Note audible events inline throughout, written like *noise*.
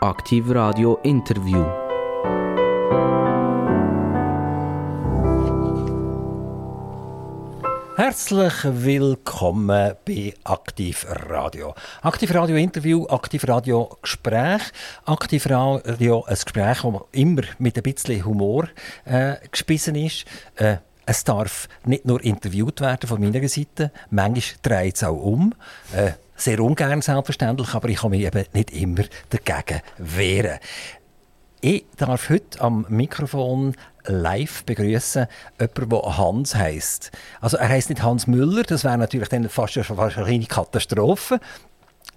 Aktiv Radio Interview. Herzlich willkommen bei Aktiv Radio. Aktiv Radio Interview, Aktiv Radio Gespräch. Aktiv Radio ein Gespräch, das immer mit ein bisschen Humor äh, gespissen ist. Äh, es darf nicht nur interviewt werden von meiner Seite, manchmal dreht es auch um. Äh, sehr ungern selbstverständlich, aber ich kann mich eben nicht immer dagegen wehren. Ich darf heute am Mikrofon live begrüßen jemanden, der Hans heißt. Also er heißt nicht Hans Müller, das wäre natürlich dann fast eine Katastrophe.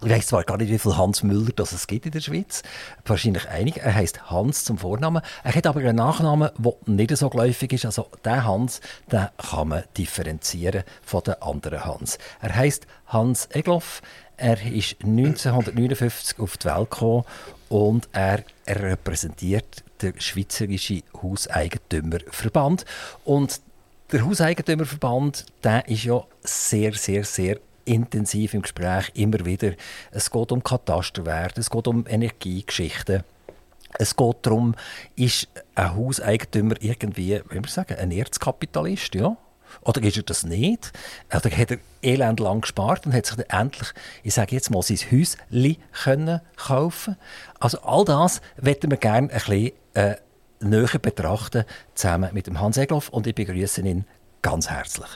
Ich weiß zwar gar nicht, wie viel Hans Müller das es gibt in der Schweiz. Wahrscheinlich einige. Er heißt Hans zum Vornamen. Er hat aber einen Nachnamen, der nicht so geläufig ist. Also der Hans, den kann man differenzieren von den anderen Hans. Er heißt Hans Egloff. Er ist 1959 auf die Welt gekommen und er, er repräsentiert den Schweizerischen Hauseigentümerverband. Und der Hauseigentümerverband, der ist ja sehr, sehr, sehr intensiv im Gespräch, immer wieder. Es geht um Katasterwert, es geht um Energiegeschichten. Es geht darum, ist ein Hauseigentümer irgendwie, wie wir sagen, ein Erzkapitalist, ja? Oder ist er das nicht? Oder hat er elend lang gespart und hat sich dann endlich, ich sage jetzt mal, sein Häuschen können kaufen Also all das möchten wir gerne ein bisschen äh, näher betrachten, zusammen mit dem Hans Egloff. Und ich begrüße ihn ganz herzlich.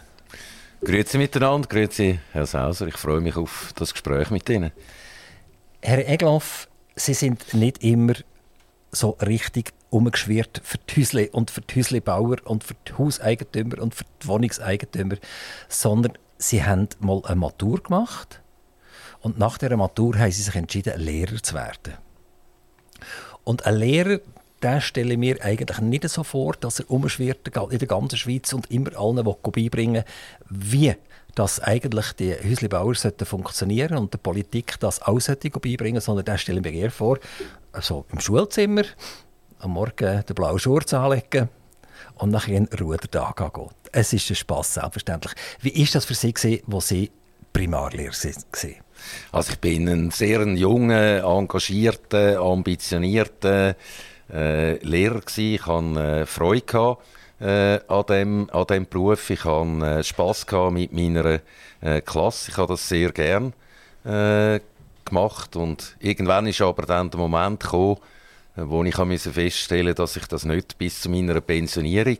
Grüezi miteinander, grüezi Herr Sauser. Ich freue mich auf das Gespräch mit Ihnen. Herr Egloff, Sie sind nicht immer so richtig umgeschwirrt für die Häusle und für die Häuslebauer und für die Hauseigentümer und für die Wohnungseigentümer, sondern Sie haben mal eine Matur gemacht und nach der Matur haben Sie sich entschieden, Lehrer zu werden. Und ein Lehrer, den stelle ich mir eigentlich nicht so vor, dass er umschwirrt in der ganzen Schweiz und immer allen beibringen wie dass eigentlich die Häuslebauer funktionieren und die Politik das auch beibringen sondern den stelle ich mir eher vor, also im Schulzimmer, am Morgen den blauen Schurz anlegen und nachher in Ruhe den Tag angehen. Es ist ein Spass, selbstverständlich. Wie war das für Sie, gewesen, wo Sie Primarlehrer waren? Also ich bin ein sehr junger, engagierter, ambitionierter äh, Lehrer gewesen. Ich hatte äh, Freude gehabt, äh, an, dem, an dem Beruf. Ich hatte äh, Spass gehabt mit meiner äh, Klasse. Ich habe das sehr gern gemacht und irgendwann ist aber dann der Moment gekommen, wo ich feststellen musste, dass ich das nicht bis zu meiner Pensionierung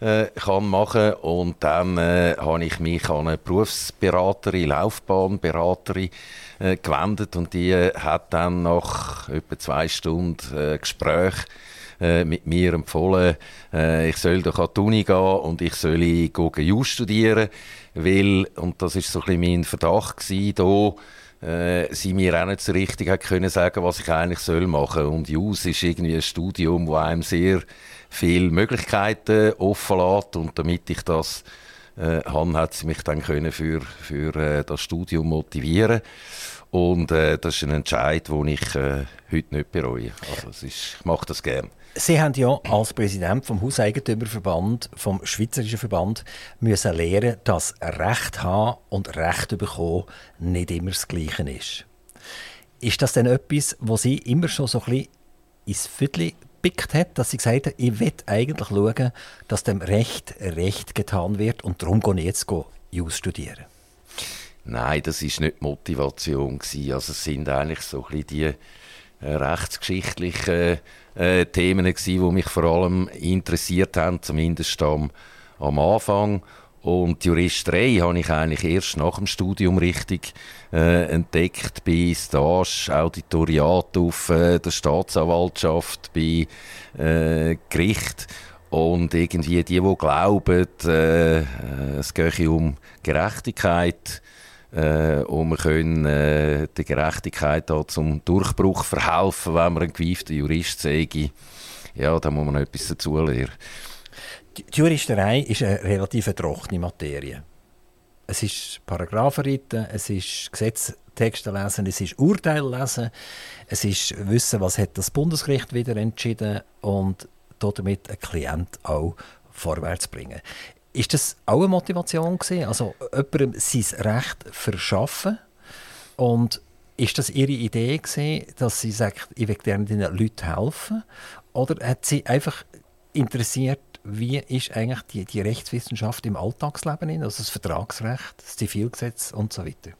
äh, kann machen. Und dann äh, habe ich mich an eine Berufsberaterin, Laufbahnberaterin äh, gewendet. Und die äh, hat dann nach etwa zwei Stunden äh, Gespräch äh, mit mir empfohlen, ich soll doch an die Uni gehen und ich soll Jus studieren, weil, und das ist so ein bisschen mein Verdacht gewesen, äh, sie mir auch nicht so richtig hat können sagen, was ich eigentlich soll machen. Und Jus ist irgendwie ein Studium, wo einem sehr viele Möglichkeiten offen lässt. Und damit ich das äh, habe, hat sie mich dann können für, für äh, das Studium motivieren und äh, das ist ein Entscheid, den ich äh, heute nicht bereue. Also, ist, ich mache das gerne. Sie haben ja als Präsident vom Hauseigentümerverband, vom Schweizerischen Verband, müssen lernen, dass Recht haben und Recht bekommen nicht immer das Gleiche ist. Ist das denn etwas, wo Sie immer schon so ein bisschen ins Viertel gespickt hat, dass Sie gesagt haben, ich will eigentlich schauen, dass dem Recht Recht getan wird und darum gehe ich jetzt Jus studieren? Nein, das war nicht die Motivation. Also es sind eigentlich so ein bisschen die äh, rechtsgeschichtlichen äh, Themen, gewesen, die mich vor allem interessiert haben, zumindest am, am Anfang. Und Juristerei habe ich eigentlich erst nach dem Studium richtig äh, entdeckt, bei Stage, Auditoriat auf äh, der Staatsanwaltschaft, bei äh, Gericht. Und irgendwie die, die glauben, äh, es gehe um Gerechtigkeit, äh, und wir können äh, der Gerechtigkeit da zum Durchbruch verhelfen, wenn man ein gewiefter Jurist sage. Ja, da muss man etwas dazu lernen. Die Juristerei ist eine relativ trockene Materie. Es ist Paragraphenreiten, es ist Gesetztexte lesen, es ist Urteile lesen, es ist wissen, was hat das Bundesgericht wieder entschieden und damit einen Klient auch vorwärts bringen. Ist das auch eine Motivation gewesen? Also jemandem sein Recht verschaffen und ist das Ihre Idee gewesen, dass sie sagt, ich will gerne den Leuten helfen? Oder hat sie einfach interessiert, wie ist eigentlich die, die Rechtswissenschaft im Alltagsleben, also das Vertragsrecht, das Zivilgesetz und so weiter?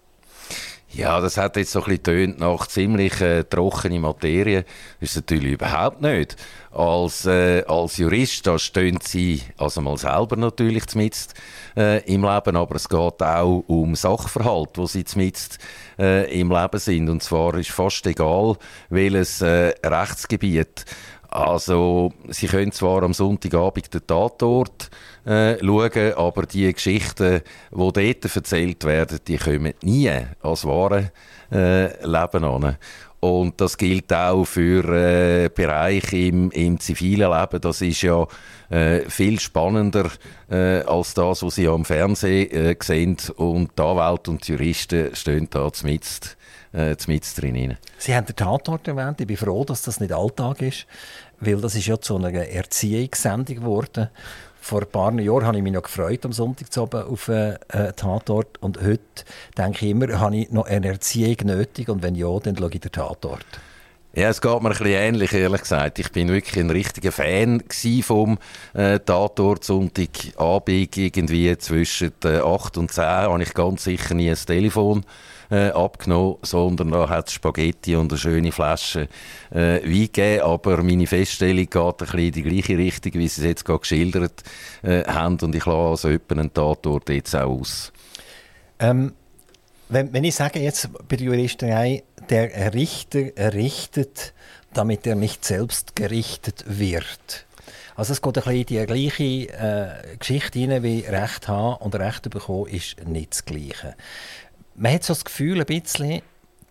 Ja, das hat jetzt so ein bisschen nach ziemlich äh, trockene Materie. Das ist natürlich überhaupt nicht. Als, äh, als Jurist, da stehen Sie also mal selber natürlich zumindest äh, im Leben, aber es geht auch um Sachverhalt, wo Sie zumindest äh, im Leben sind. Und zwar ist fast egal, welches äh, Rechtsgebiet. Also, Sie können zwar am Sonntagabend den Tatort äh, schauen, aber die Geschichten, die dort erzählt werden, die kommen nie als wahre äh, Leben an. Und das gilt auch für äh, Bereiche im, im zivilen Leben. Das ist ja äh, viel spannender äh, als das, was Sie am Fernsehen äh, sehen. Und die Anwälte und die Juristen stehen da zumindest, äh, drin. Sie haben den Tatort erwähnt. Ich bin froh, dass das nicht Alltag ist, weil das ist ja zu einer Erziehungssendung geworden. Vor ein paar Jahren habe ich mich noch gefreut am Sonntag auf einen Tatort und heute denke ich immer, habe ich noch eine Erziehung nötig und wenn ja, dann schaue ich den Tatort. Ja, es geht mir ein bisschen ähnlich, ehrlich gesagt. Ich bin wirklich ein richtiger Fan vom äh, Tatort Sonntagabend. Irgendwie zwischen äh, 8 und 10 habe ich ganz sicher nie ein Telefon äh, abgenommen, sondern da hat es Spaghetti und eine schöne Flasche äh, Wein gegeben. Aber meine Feststellung geht ein bisschen in die gleiche Richtung, wie Sie es jetzt gerade geschildert äh, haben. Und ich lasse also einen Tatort jetzt auch aus. Ähm, wenn, wenn ich sage jetzt bei der Juristerei, der Richter richtet, damit er nicht selbst gerichtet wird. Also es geht ein bisschen in die gleiche äh, Geschichte rein, wie Recht haben und Recht bekommen ist nicht das Gleiche man hat so das Gefühl ein bisschen,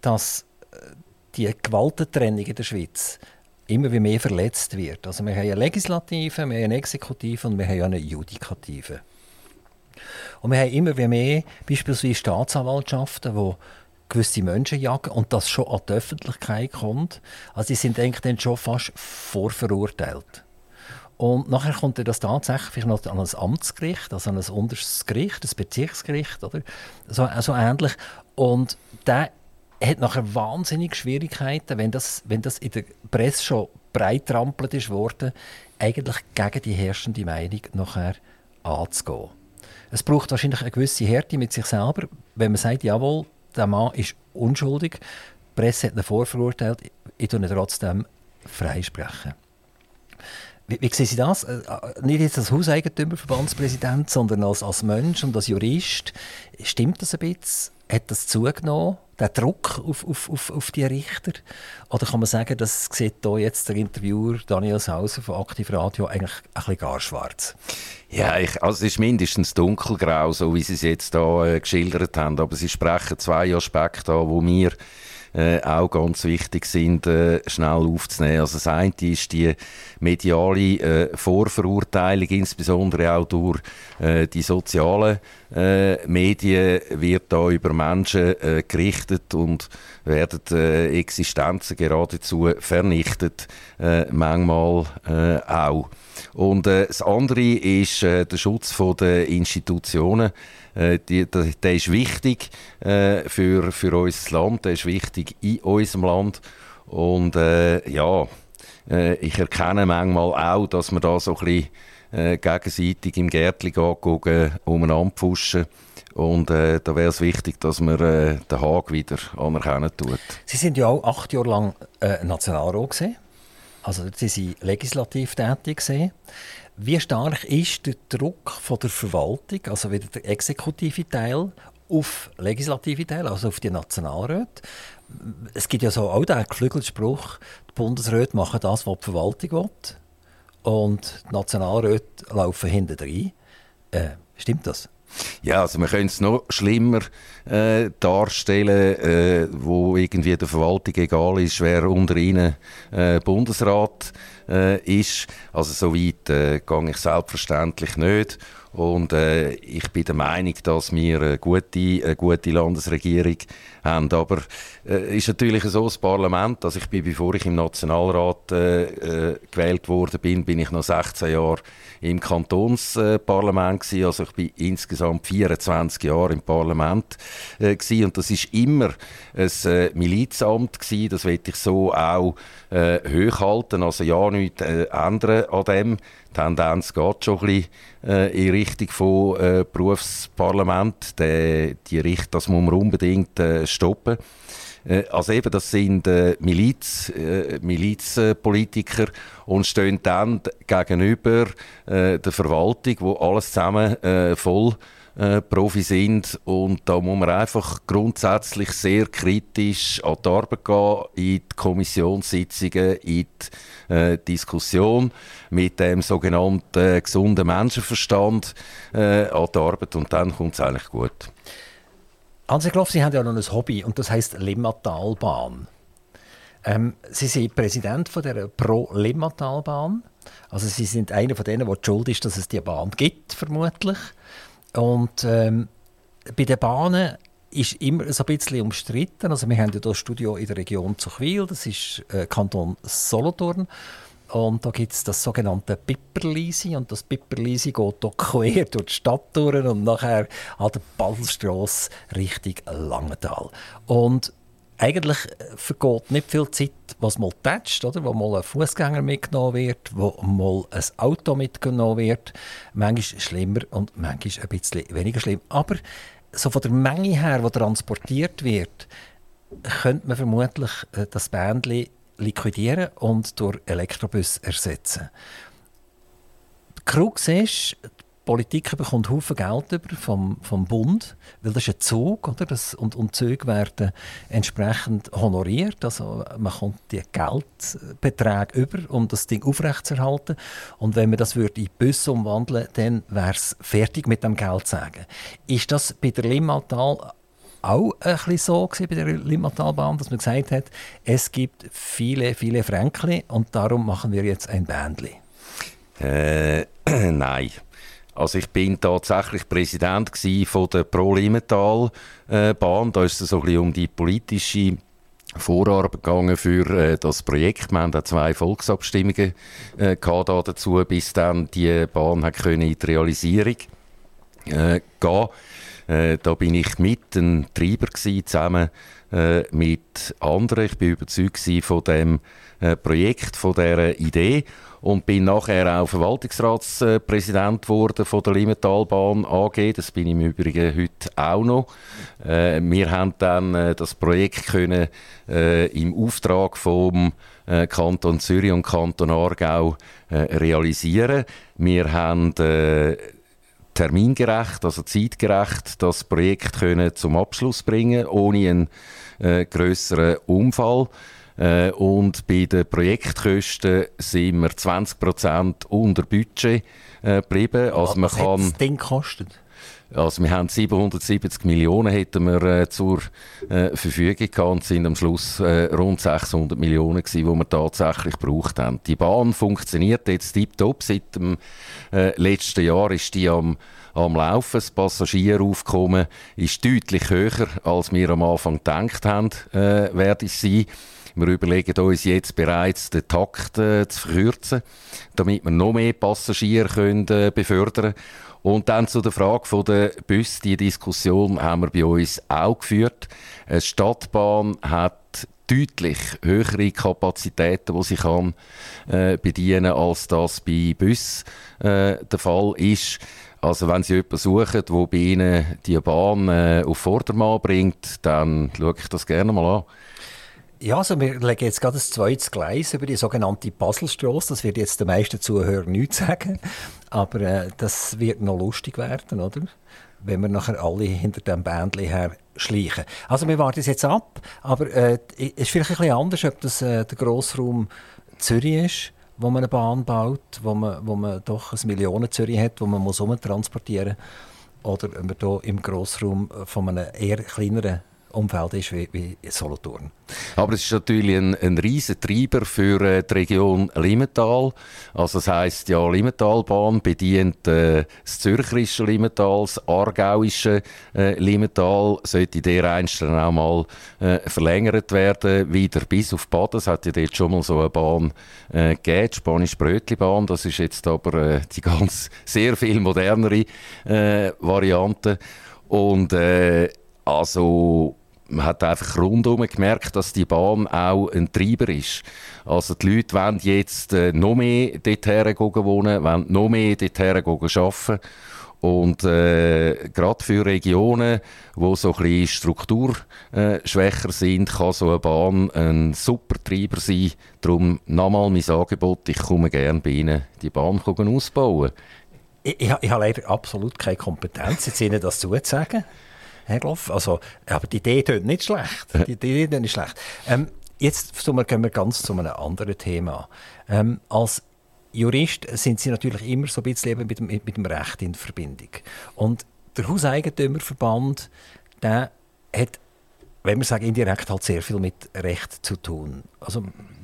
dass äh, die Gewaltentrennung in der Schweiz immer wie mehr verletzt wird. Also wir haben eine Legislative, wir haben eine Exekutive und wir haben eine Judikative. Und wir haben immer wie mehr beispielsweise Staatsanwaltschaften, die gewisse Menschen jagen und das schon an die Öffentlichkeit kommt. Also die sind eigentlich dann schon fast vorverurteilt. Und nachher kommt das tatsächlich noch an ein Amtsgericht, also an ein unterstes Gericht, ein Bezirksgericht, oder? So, so ähnlich. Und der hat nachher wahnsinnige Schwierigkeiten, wenn das, wenn das in der Presse schon breit trampelt ist worden, eigentlich gegen die herrschende Meinung nachher anzugehen. Es braucht wahrscheinlich eine gewisse Härte mit sich selber, wenn man sagt, jawohl, der Mann ist unschuldig, die Presse hat ihn vorverurteilt, ich tue ihn trotzdem freisprechen. Wie, wie sehen Sie das? Äh, äh, nicht jetzt als Hauseigentümerverbandspräsident, sondern als, als Mensch und als Jurist. Stimmt das ein bisschen? Hat das zugenommen, der Druck auf, auf, auf, auf die Richter? Oder kann man sagen, das sieht hier jetzt der Interviewer Daniel Sauser von Aktiv Radio eigentlich ein bisschen gar schwarz? Ja, ich, also es ist mindestens dunkelgrau, so wie Sie es jetzt hier äh, geschildert haben. Aber Sie sprechen zwei Aspekte an, wo wir äh, auch ganz wichtig sind, äh, schnell aufzunehmen. Also das eine ist die mediale äh, Vorverurteilung, insbesondere auch durch äh, die sozialen äh, Medien wird da über Menschen äh, gerichtet und werden Existenzen geradezu vernichtet, manchmal auch. Und das andere ist der Schutz von der Institutionen. Äh, die, der, der, ist wichtig äh, für, für unser Land, der ist wichtig in unserem Land. Und äh, ja, äh, ich erkenne manchmal auch, dass wir da so ein bisschen äh, gegenseitig im Gärtchen angucken, umeinander pfuschen. Und äh, da wäre es wichtig, dass man äh, den Haag wieder anerkennen tut. Sie sind ja auch acht Jahre lang äh, Nationalrat gewesen. Also Sie sind legislativ tätig gewesen. Wie stark ist der Druck von der Verwaltung, also wieder der exekutive Teil, auf legislative Teil, also auf die Nationalräte? Es gibt ja so auch den geflügelten die Bundesräte machen das, was die Verwaltung will und die Nationalräte laufen hinten rein. Äh, stimmt das? Ja, also wir können es noch schlimmer äh, darstellen, äh, wo irgendwie der Verwaltung egal ist, wer unter ihnen äh, Bundesrat äh, ist. Also so weit äh, gehe ich selbstverständlich nicht. Und äh, ich bin der Meinung, dass wir eine gute, eine gute Landesregierung haben. Aber äh, ist natürlich so, das Parlament, also ich bin, bevor ich im Nationalrat äh, äh, gewählt worden bin, bin ich noch 16 Jahre im Kantonsparlament gewesen. Also ich bin insgesamt 24 Jahre im Parlament äh, gewesen. Und das ist immer ein äh, Milizamt gewesen. Das will ich so auch äh, hochhalten. Also ja, nichts äh, ändern an dem. Die Tendenz geht schon ein bisschen äh, in Richtung von äh, Berufsparlament. Die, die Richtung, das muss man unbedingt äh, stoppen. Äh, also eben, das sind äh, Miliz, äh, Milizpolitiker und stehen dann gegenüber äh, der Verwaltung, wo alles zusammen äh, voll äh, Profi sind. Und da muss man einfach grundsätzlich sehr kritisch an die Arbeit gehen, in die Kommissionssitzungen, in die äh, Diskussion mit dem sogenannten gesunden Menschenverstand äh, an die Arbeit und dann kommt es eigentlich gut. Hansi Gloff, Sie haben ja noch ein Hobby und das heißt Limmatalbahn. Ähm, Sie sind Präsident von der Pro Limmatalbahn. Also Sie sind einer von denen, der schuld ist, dass es die Bahn gibt, vermutlich. Und ähm, bei den Bahnen ist immer so ein bisschen umstritten. Also wir haben ja das Studio in der Region Zuchwil, das ist äh, Kanton Solothurn. Und da gibt es das sogenannte Pipperlisi. Und das Pipperlisi geht hier *laughs* quer durch die Stadt durch und nachher an der Baselstrasse Richtung Langenthal. Und eigentlich vergeht nicht viel Zeit, was mal tätscht, oder? wo mal ein Fußgänger mitgenommen wird, wo mal ein Auto mitgenommen wird. Manchmal schlimmer und manchmal ein bisschen weniger schlimm. Aber so von der Menge her, die transportiert wird, könnte man vermutlich äh, das Bändchen liquidieren und durch Elektrobus ersetzen. Die Krux ist, Politik bekommt Haufen Geld über vom, vom Bund, weil das ist ein Zug, oder? Das, und, und Züge werden entsprechend honoriert. Also man kommt die Geldbeträge über, um das Ding aufrechtzuerhalten. Und wenn man das würde in Bus umwandeln dann wäre es fertig mit dem Geld sagen. Ist das bei der Limmatal auch ein so bei der Limmatalbahn, dass man gesagt hat, es gibt viele, viele Fränkli und darum machen wir jetzt ein Bändli? Äh, *clears throat* nein. Also ich bin tatsächlich Präsident von der Pro Limmatal Bahn. Da ist es so um die politische Vorarbeit gegangen für äh, das Projekt. Wir haben da zwei Volksabstimmungen äh, dazu, bis dann die Bahn hat in die Realisierung äh, gehen äh, da bin ich mit ein Treiber gewesen, zusammen äh, mit anderen. Ich bin überzeugt von dem äh, Projekt, von der Idee und bin nachher auch Verwaltungsratspräsident geworden von der Limmentalbahn AG. Das bin ich im Übrigen heute auch noch. Äh, wir haben dann äh, das Projekt können äh, im Auftrag vom äh, Kanton Zürich und Kanton Aargau äh, realisieren. Wir haben termingerecht, also zeitgerecht das Projekt können zum Abschluss bringen, ohne einen äh, größeren Unfall. Äh, und bei den Projektkosten sind wir 20% unter Budget äh, geblieben. Also Was man kann, das Ding kostet? Also wir haben 770 Millionen hätten wir äh, zur äh, Verfügung gehabt und sind am Schluss äh, rund 600 Millionen gewesen, die wir tatsächlich gebraucht haben. Die Bahn funktioniert jetzt tiptop. Seit dem äh, letzten Jahr ist die am am Laufen. Das Passagieraufkommen ist deutlich höher, als wir am Anfang gedacht haben, äh, werde es sein. Wir überlegen uns jetzt bereits, den Takt äh, zu verkürzen, damit wir noch mehr Passagiere können, äh, befördern können. Und dann zu der Frage der Bus. Die Diskussion haben wir bei uns auch geführt. Eine Stadtbahn hat deutlich höhere Kapazitäten, die sie kann äh, bedienen, als das bei Bus äh, der Fall ist. Also wenn Sie jemanden suchen, der bei Ihnen die Bahn äh, auf Vordermann bringt, dann schaue ich das gerne mal an. Ja, also wir legen jetzt gerade ein zweites Gleis über die sogenannte Baselstrasse. Das wird jetzt den meisten Zuhörern nichts sagen, aber äh, das wird noch lustig werden, oder? Wenn wir nachher alle hinter dem Bändchen her schleichen. Also wir warten es jetzt ab, aber äh, es ist vielleicht ein anders, ob das äh, der Grossraum Zürich ist, wo man eine Bahn baut, wo man, wo man doch ein Millionen Zürich hat, wo man muss transportieren oder ob wir hier im Grossraum von einem eher kleineren Umfeld ist wie, wie Solothurn. Aber es ist natürlich ein, ein riesen Treiber für äh, die Region Limmental. Also das heisst ja, Limmentalbahn bedient äh, das zürcherische Limmental, das aargauische äh, Limmental, sollte der einst dann auch mal äh, verlängert werden, wieder bis auf Baden. Es hat ja dort schon mal so eine Bahn äh, gegeben, die Spanische Brötlibahn. Das ist jetzt aber äh, die ganz *laughs* sehr viel modernere äh, Variante. Und äh, also man hat einfach rundum gemerkt, dass die Bahn auch ein Treiber ist. Also die Leute wollen jetzt äh, noch mehr dorthin wohnen, wollen noch mehr dorthin arbeiten. Und äh, gerade für Regionen, wo so ein strukturschwächer äh, sind, kann so eine Bahn ein super Treiber sein. Darum nochmal mein Angebot, ich komme gerne bei Ihnen die Bahn ausbauen. Ich, ich, ich habe leider absolut keine Kompetenz, jetzt Ihnen das zuzusagen. Gloff. Also, aber die Idee tönt nicht schlecht. Die Idee tönt nicht schlecht. Ähm, jetzt gehen wir ganz zu einem anderen Thema. Ähm, als Jurist sind Sie natürlich immer so ein bisschen mit dem, mit dem Recht in Verbindung. Und der Hauseigentümerverband, der hat wenn wir sagen, indirekt hat sehr viel mit Recht zu tun. Also,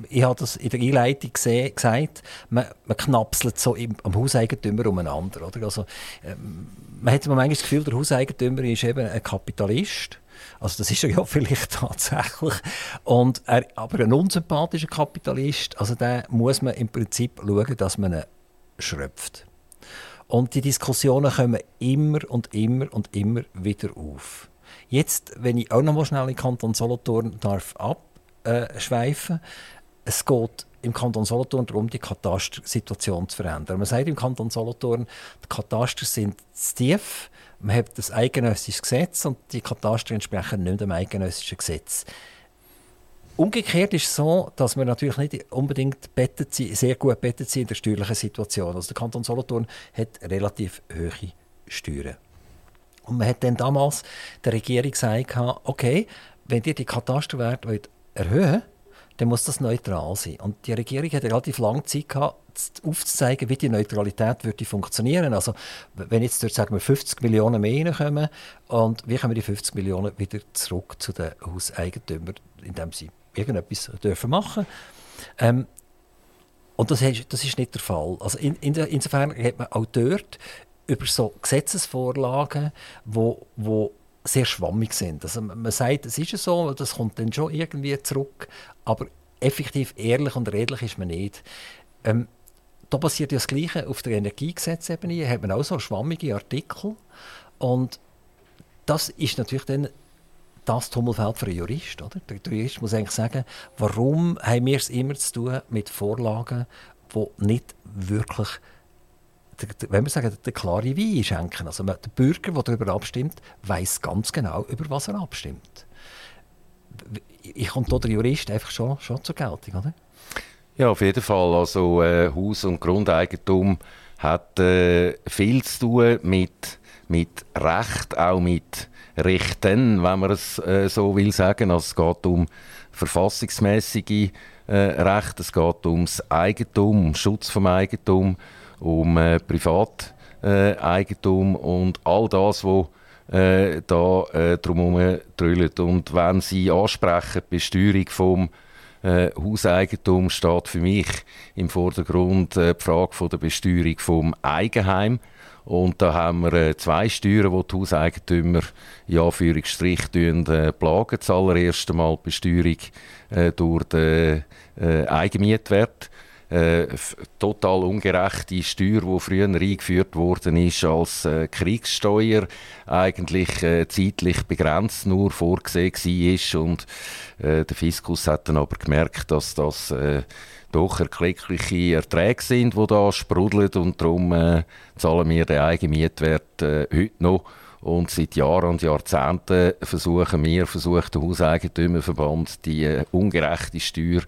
ich habe das in der Einleitung gesehen, gesagt, man, man knapselt so im, am Hauseigentümer umeinander. Oder? Also, ähm, man hat manchmal das Gefühl, der Hauseigentümer ist eben ein Kapitalist. Also das ist er ja *laughs* vielleicht tatsächlich. Und er, aber ein unsympathischer Kapitalist, also da muss man im Prinzip schauen, dass man ihn schröpft. Und die Diskussionen kommen immer und immer und immer wieder auf. Jetzt, wenn ich auch noch mal schnell in Kanton Solothurn darf abschweifen, es geht im Kanton Solothurn darum, die Katastersituation zu verändern. Man sagt im Kanton Solothurn, die Kataster sind zu tief, man hat das eidgenössische Gesetz und die Kataster entsprechen nicht dem eidgenössischen Gesetz. Umgekehrt ist es so, dass wir natürlich nicht unbedingt sind, sehr gut bettet sind in der steuerlichen Situation. Also der Kanton Solothurn hat relativ hohe Steuern. Und man hat dann damals der Regierung gesagt, okay, wenn ihr die Katasterwerte erhöhen wollt, dann muss das neutral sein. Und die Regierung hat relativ lange Zeit gehabt, aufzuzeigen, wie die Neutralität würde funktionieren. Also wenn jetzt dort sagen wir 50 Millionen mehr reinkommen und wie können wir die 50 Millionen wieder zurück zu den Hauseigentümern, indem sie irgendetwas dürfen machen. Ähm, und das ist, das ist nicht der Fall. Also in, in, insofern hat man auch dort über so Gesetzesvorlagen, wo, wo sehr schwammig sind. Also man sagt, es ist so, das kommt dann schon irgendwie zurück, aber effektiv ehrlich und redlich ist man nicht. Ähm, da passiert ja das Gleiche auf der Energiegesetzebene. Hat man auch so schwammige Artikel und das ist natürlich dann das Tummelfeld für einen Jurist. Oder? Der Jurist muss eigentlich sagen, warum haben wir es immer zu tun mit Vorlagen, die nicht wirklich wenn wir sagen, der klare Wein schenken. Also der Bürger, der darüber abstimmt, weiß ganz genau, über was er abstimmt. Ich komme hier der Jurist einfach schon, schon zur Geltung, oder? Ja, auf jeden Fall. Also äh, Haus- und Grundeigentum hat äh, viel zu tun mit, mit Recht, auch mit Rechten, wenn man es äh, so will sagen. Also es geht um verfassungsmäßige äh, Rechte, es geht ums Eigentum, um Schutz vom Eigentum um äh, Privateigentum äh, und all das, was äh, da äh, drumherum drüllt. Und wenn Sie ansprechen, die Besteuerung vom äh, Hauseigentum steht für mich im Vordergrund äh, die Frage von der Besteuerung vom Eigenheim. Und da haben wir äh, zwei Steuern, die die Hauseigentümer ja für Strich äh, plagen. Das allererste Mal die Besteuerung äh, durch den äh, Eigenmietwert äh, total ungerechte Steuer, die früher eingeführt worden ist als äh, Kriegssteuer, eigentlich äh, zeitlich begrenzt nur vorgesehen war. Und äh, der Fiskus hat dann aber gemerkt, dass das äh, doch erkleckliche Erträge sind, die da sprudeln und darum äh, zahlen wir den Eigenmietwert heute noch. Und seit Jahren und Jahrzehnten versuchen wir, versucht der Hauseigentümerverband, die ungerechte Steuer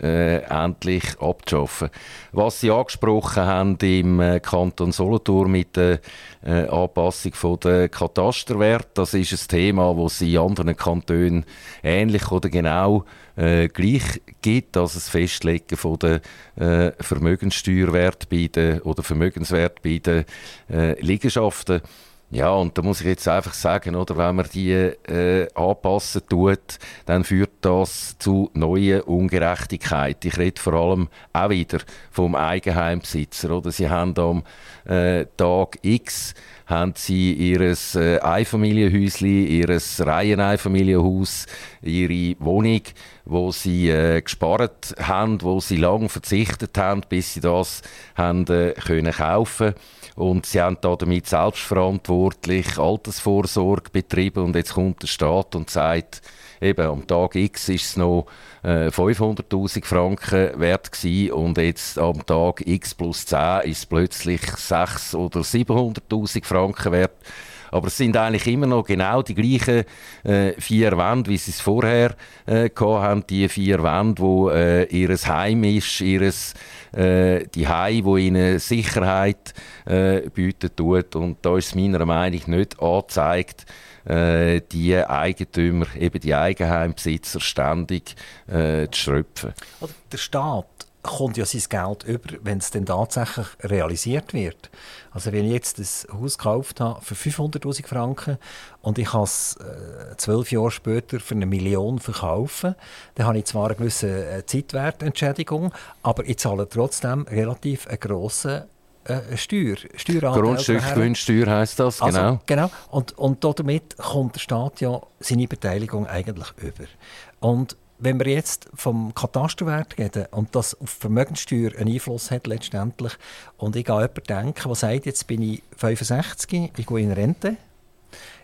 äh, endlich abzuschaffen. Was Sie angesprochen haben im äh, Kanton Solothurn mit der äh, Anpassung von der Katasterwert, das ist ein Thema, das es in anderen Kantonen ähnlich oder genau äh, gleich gibt, als das Festlegen von der äh, Vermögenssteuerwert bei den, oder Vermögenswert bei den äh, Liegenschaften. Ja, und da muss ich jetzt einfach sagen, oder, wenn man die äh, anpassen tut, dann führt das zu neuen Ungerechtigkeiten. Ich rede vor allem auch wieder vom Eigenheimbesitzer. Oder? Sie haben am äh, Tag X haben sie ihr äh, Einfamilienhäuschen, ihr Reiheneinfamilienhaus, ihre Wohnung, wo sie äh, gespart haben, wo sie lang verzichtet haben, bis sie das haben, äh, können kaufen. Und sie haben damit selbstverantwortlich Altersvorsorge betrieben. Und jetzt kommt der Staat und sagt, eben am Tag X ist es noch äh, 500'000 Franken wert gewesen und jetzt am Tag X plus 10 ist es plötzlich 600'000 oder 700'000 Franken wert. Aber es sind eigentlich immer noch genau die gleichen äh, vier Wände, wie sie es vorher äh, haben. Die vier Wände, wo äh, ihres Heim ist, ihres äh, die Heim, wo ihnen Sicherheit äh, bieten tut. Und da ist es meiner Meinung nach nicht angezeigt, äh, die Eigentümer, eben die Eigenheimbesitzer ständig äh, zu schröpfen. Oder der Staat kommt ja sein Geld über, wenn es dann tatsächlich realisiert wird. Also wenn ich jetzt das Haus gekauft habe für 500'000 Franken und ich kann es äh, zwölf Jahre später für eine Million verkaufen, dann habe ich zwar eine gewisse äh, Zeitwertentschädigung, aber ich zahle trotzdem relativ einen grossen äh, Steuer, Steueranteil. Grundstückgewinnsteuer heisst das, also, genau. genau. Und, und damit kommt der Staat ja seine Beteiligung eigentlich über. Und wenn wir jetzt vom Katasterwert reden und das auf Vermögenssteuer einen Einfluss hat letztendlich und ich an jemanden denke, der sagt, jetzt bin ich 65, ich gehe in Rente,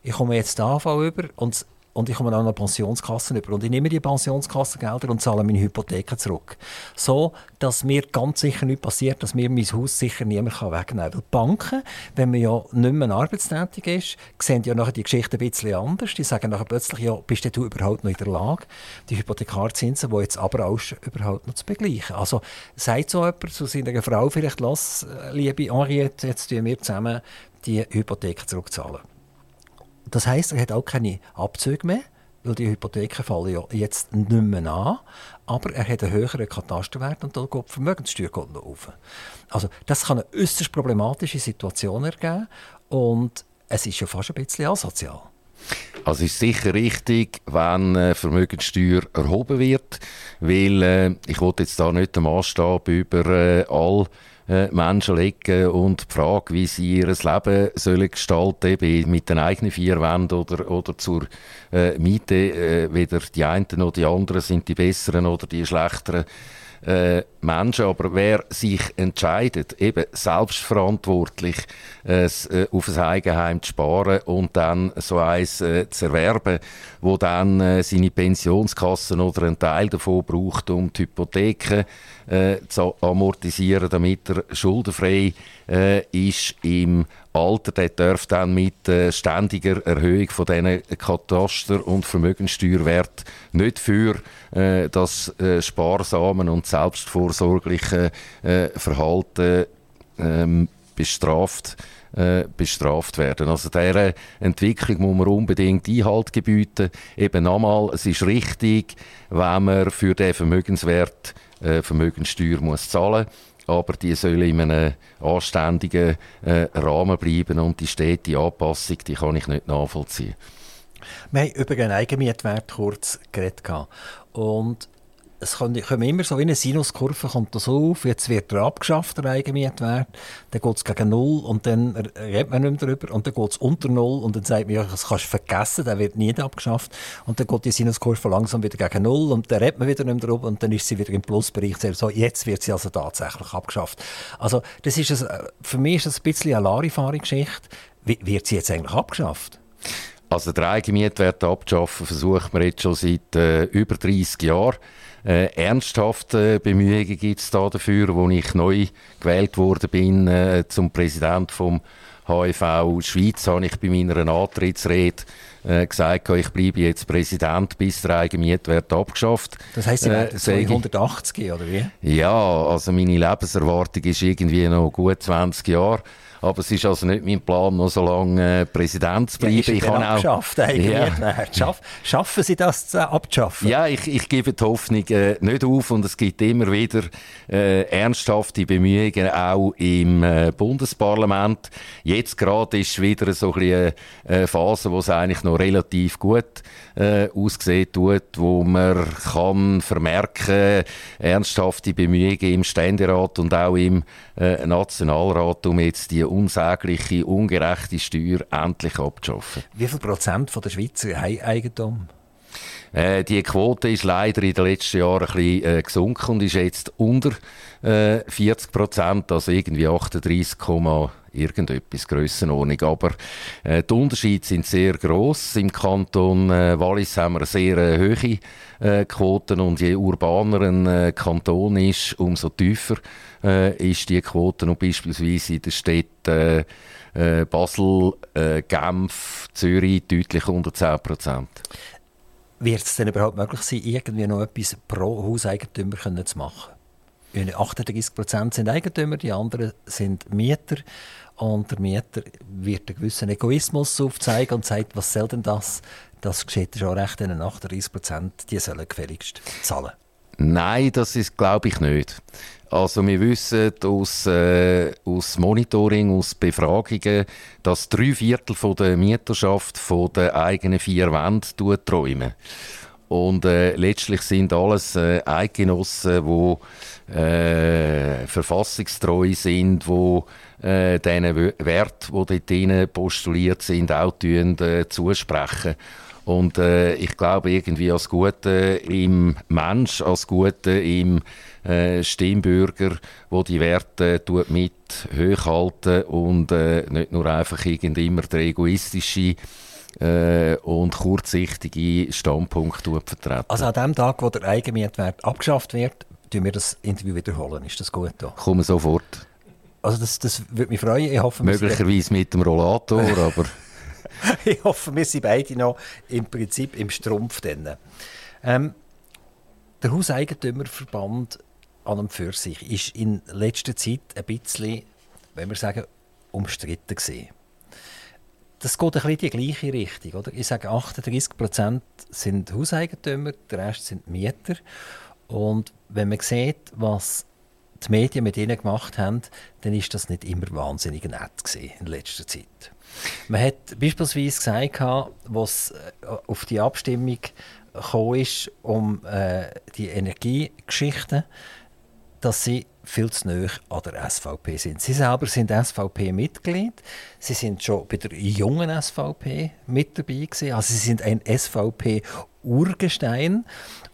ich komme jetzt da über und und ich komme auch noch Pensionskassen über. Und ich nehme die Pensionskassengelder und zahle meine Hypotheken zurück. So, dass mir ganz sicher nicht passiert, dass mir mein Haus sicher niemand wegnehmen kann. Weil Banken, wenn man ja nicht mehr arbeitstätig ist, sehen ja nachher die Geschichte ein bisschen anders. Die sagen nachher plötzlich, ja, bist du überhaupt noch in der Lage, die Hypothekarzinsen, die jetzt aber auch überhaupt noch zu begleichen. Also sagt so jemand zu seiner Frau vielleicht, lass, äh, liebe Henriette, jetzt tun wir zusammen die Hypothek zurückzahlen. Das heißt, er hat auch keine Abzüge mehr, weil die Hypotheken fallen ja jetzt nicht mehr an. Aber er hat einen höheren Katasterwert und da geht die Vermögenssteuer auf. Also das kann eine äußerst problematische Situation ergeben und es ist ja fast ein bisschen asozial. Also ist sicher richtig, wenn äh, Vermögenssteuer erhoben wird, weil äh, ich wollte jetzt da nicht den Maßstab über äh, all äh, Menschen legen und die Frage, wie sie ihr Leben sollen gestalten sollen, mit den eigenen vier Wänden oder, oder zur äh, Miete, äh, weder die einen noch die anderen sind die besseren oder die schlechteren äh, Menschen. Aber wer sich entscheidet, eben selbstverantwortlich äh, auf ein Eigenheim zu sparen und dann so eins äh, zu erwerben, wo dann äh, seine Pensionskassen oder einen Teil davon braucht, um die Hypotheken äh, zu amortisieren, damit er schuldenfrei äh, ist im Alter, der darf dann mit äh, ständiger Erhöhung von diesen Kataster- und Vermögenssteuerwert nicht für äh, das äh, sparsamen und selbstvorsorgliche äh, Verhalten ähm, bestraft bestraft werden. Also dieser Entwicklung muss man unbedingt Einhalt gebieten. Eben nochmal, es ist richtig, wenn man für den Vermögenswert äh, Vermögenssteuer muss zahlen aber die sollen in einem anständigen äh, Rahmen bleiben und die stete Anpassung, die kann ich nicht nachvollziehen. Wir haben über den Eigenmietwert kurz geredet. Und es kommt, immer so wie eine Sinuskurve kommt das auf, jetzt wird er abgeschafft, der Eigenmietwert, dann geht es gegen Null und dann redet man nicht mehr darüber und dann geht es unter Null und dann sagt man, ja, das kannst du vergessen, der wird nie abgeschafft und dann geht die Sinuskurve langsam wieder gegen Null und dann redet man wieder nicht mehr darüber und dann ist sie wieder im Plusbereich. So, jetzt wird sie also tatsächlich abgeschafft. Also das ist ein, für mich ist das ein bisschen eine Larifari-Geschichte. Wird sie jetzt eigentlich abgeschafft? Also der Eigenmietwert abzuschaffen versucht man jetzt schon seit äh, über 30 Jahren. Äh, ernsthafte Bemühungen gibt es da dafür, wo ich neu gewählt worden bin äh, zum Präsident vom HIV Schweiz, habe ich bei meiner Antrittsrede äh, gesagt, ich bleibe jetzt Präsident, bis der eigene Mietwert abgeschafft. Das heisst, Sie werden äh, 280 oder wie? Ja, also meine Lebenserwartung ist irgendwie noch gut 20 Jahre. Aber es ist also nicht mein Plan, noch so lange äh, Präsident zu bleiben. Ja, ich kann auch geschafft, ja. Schaff, schaffen Sie das äh, abzuschaffen? Ja, ich, ich gebe die Hoffnung äh, nicht auf und es gibt immer wieder äh, ernsthafte Bemühungen auch im äh, Bundesparlament. Jetzt gerade ist wieder so eine äh, Phase, wo es eigentlich noch relativ gut äh, aussehen tut, wo man kann vermerken ernsthafte Bemühungen im Ständerat und auch im äh, Nationalrat, um jetzt die unsägliche, ungerechte Steuer endlich abzuschaffen. Wie viel Prozent von der Schweizer haben Eigentum? Äh, die Quote ist leider in den letzten Jahren ein bisschen äh, gesunken und ist jetzt unter äh, 40 Prozent, also irgendwie 38, irgendetwas Grössenordnung. Aber äh, die Unterschiede sind sehr groß. Im Kanton äh, Wallis haben wir sehr äh, hohe äh, Quoten und je urbaner ein äh, Kanton ist, umso tiefer äh, ist die Quote. Und beispielsweise in der Stadt äh, Basel, Genf, Zürich deutlich unter 10 Prozent. Wird es denn überhaupt möglich sein, irgendwie noch etwas pro Hauseigentümer zu machen? 38 Prozent sind Eigentümer, die anderen sind Mieter. Und der Mieter wird einen gewissen Egoismus aufzeigen und sagt, was soll denn das? Das geschieht schon recht, den 38 Prozent, die sollen gefälligst zahlen. Nein, das ist, glaube ich, nicht. Also wir wissen aus, äh, aus Monitoring, aus Befragungen, dass drei Viertel von der Mieterschaft von den eigenen vier Wänden träumen. Und äh, letztlich sind alles äh, Eidgenossen, die äh, verfassungstreu sind, die äh, diesen Wert, die dort postuliert sind, auch tun, äh, zusprechen. Und äh, ich glaube, irgendwie als Gute im Mensch, als Gute im äh, Stimmbürger, wo die Werte tut mit hochhalten und äh, nicht nur einfach irgendwie immer der egoistische äh, und kurzsichtige Standpunkt vertreten. Also an dem Tag, wo der Eigenmietwert abgeschafft wird, tun wir das Interview wiederholen. Ist das gut? Da? Kommen sofort. Also das, das würde mich freuen. Ich hoffe, Möglicherweise mit dem Rollator, *laughs* aber... ich hoffe, wir sind beide noch im Prinzip im Strumpf. Ähm, der Hauseigentümerverband an und für sich ist in letzter Zeit ein bisschen, wenn wir sagen, umstritten gewesen. Das geht ein bisschen in die gleiche Richtung. Oder? Ich sage, 38% sind Hauseigentümer, der Rest sind Mieter. Und wenn man sieht, was die Medien mit ihnen gemacht haben, dann ist das nicht immer wahnsinnig nett in letzter Zeit. Man hat beispielsweise gesagt, was äh, auf die Abstimmung gekommen ist um äh, die Energiegeschichten, dass sie viel zu nahe an der SVP sind. Sie selber sind SVP-Mitglied. Sie sind schon bei der jungen SVP mit dabei gewesen. Also sie sind ein SVP-Urgestein.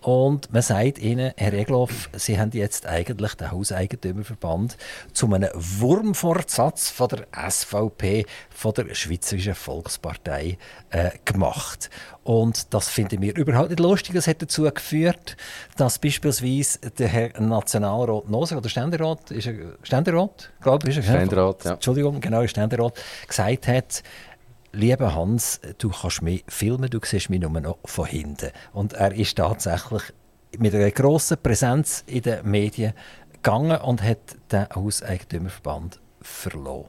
Und man sagt ihnen, Herr Egloff, Sie haben jetzt eigentlich den Hauseigentümerverband zu einem Wurmfortsatz von der SVP, von der Schweizerischen Volkspartei, äh, gemacht. Und das finden wir überhaupt nicht lustig. Das hat dazu geführt, dass beispielsweise der Herr Nationalrat Noser oder Ständerat, ist er Ständerat, glaube ich, ist er Ständerat, ja. Entschuldigung, genau, Ständerat, gesagt hat, lieber Hans, du kannst mich filmen, du siehst mich nur noch von hinten. Und er ist tatsächlich mit einer grossen Präsenz in den Medien gegangen und hat den Hauseigentümerverband verloren.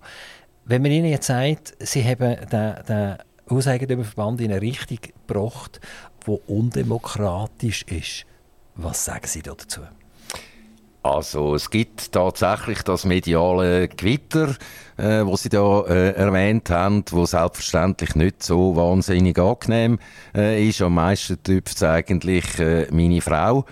Wenn man Ihnen jetzt sagt, Sie haben den, den Hauseigentümerverband in eine Richtung gebracht, die undemokratisch ist, was sagen Sie dazu? Also es gibt tatsächlich das mediale Gewitter, äh, was Sie da äh, erwähnt haben, wo selbstverständlich nicht so wahnsinnig angenehm äh, ist. Am meisten tüpft eigentlich äh, meine Frau.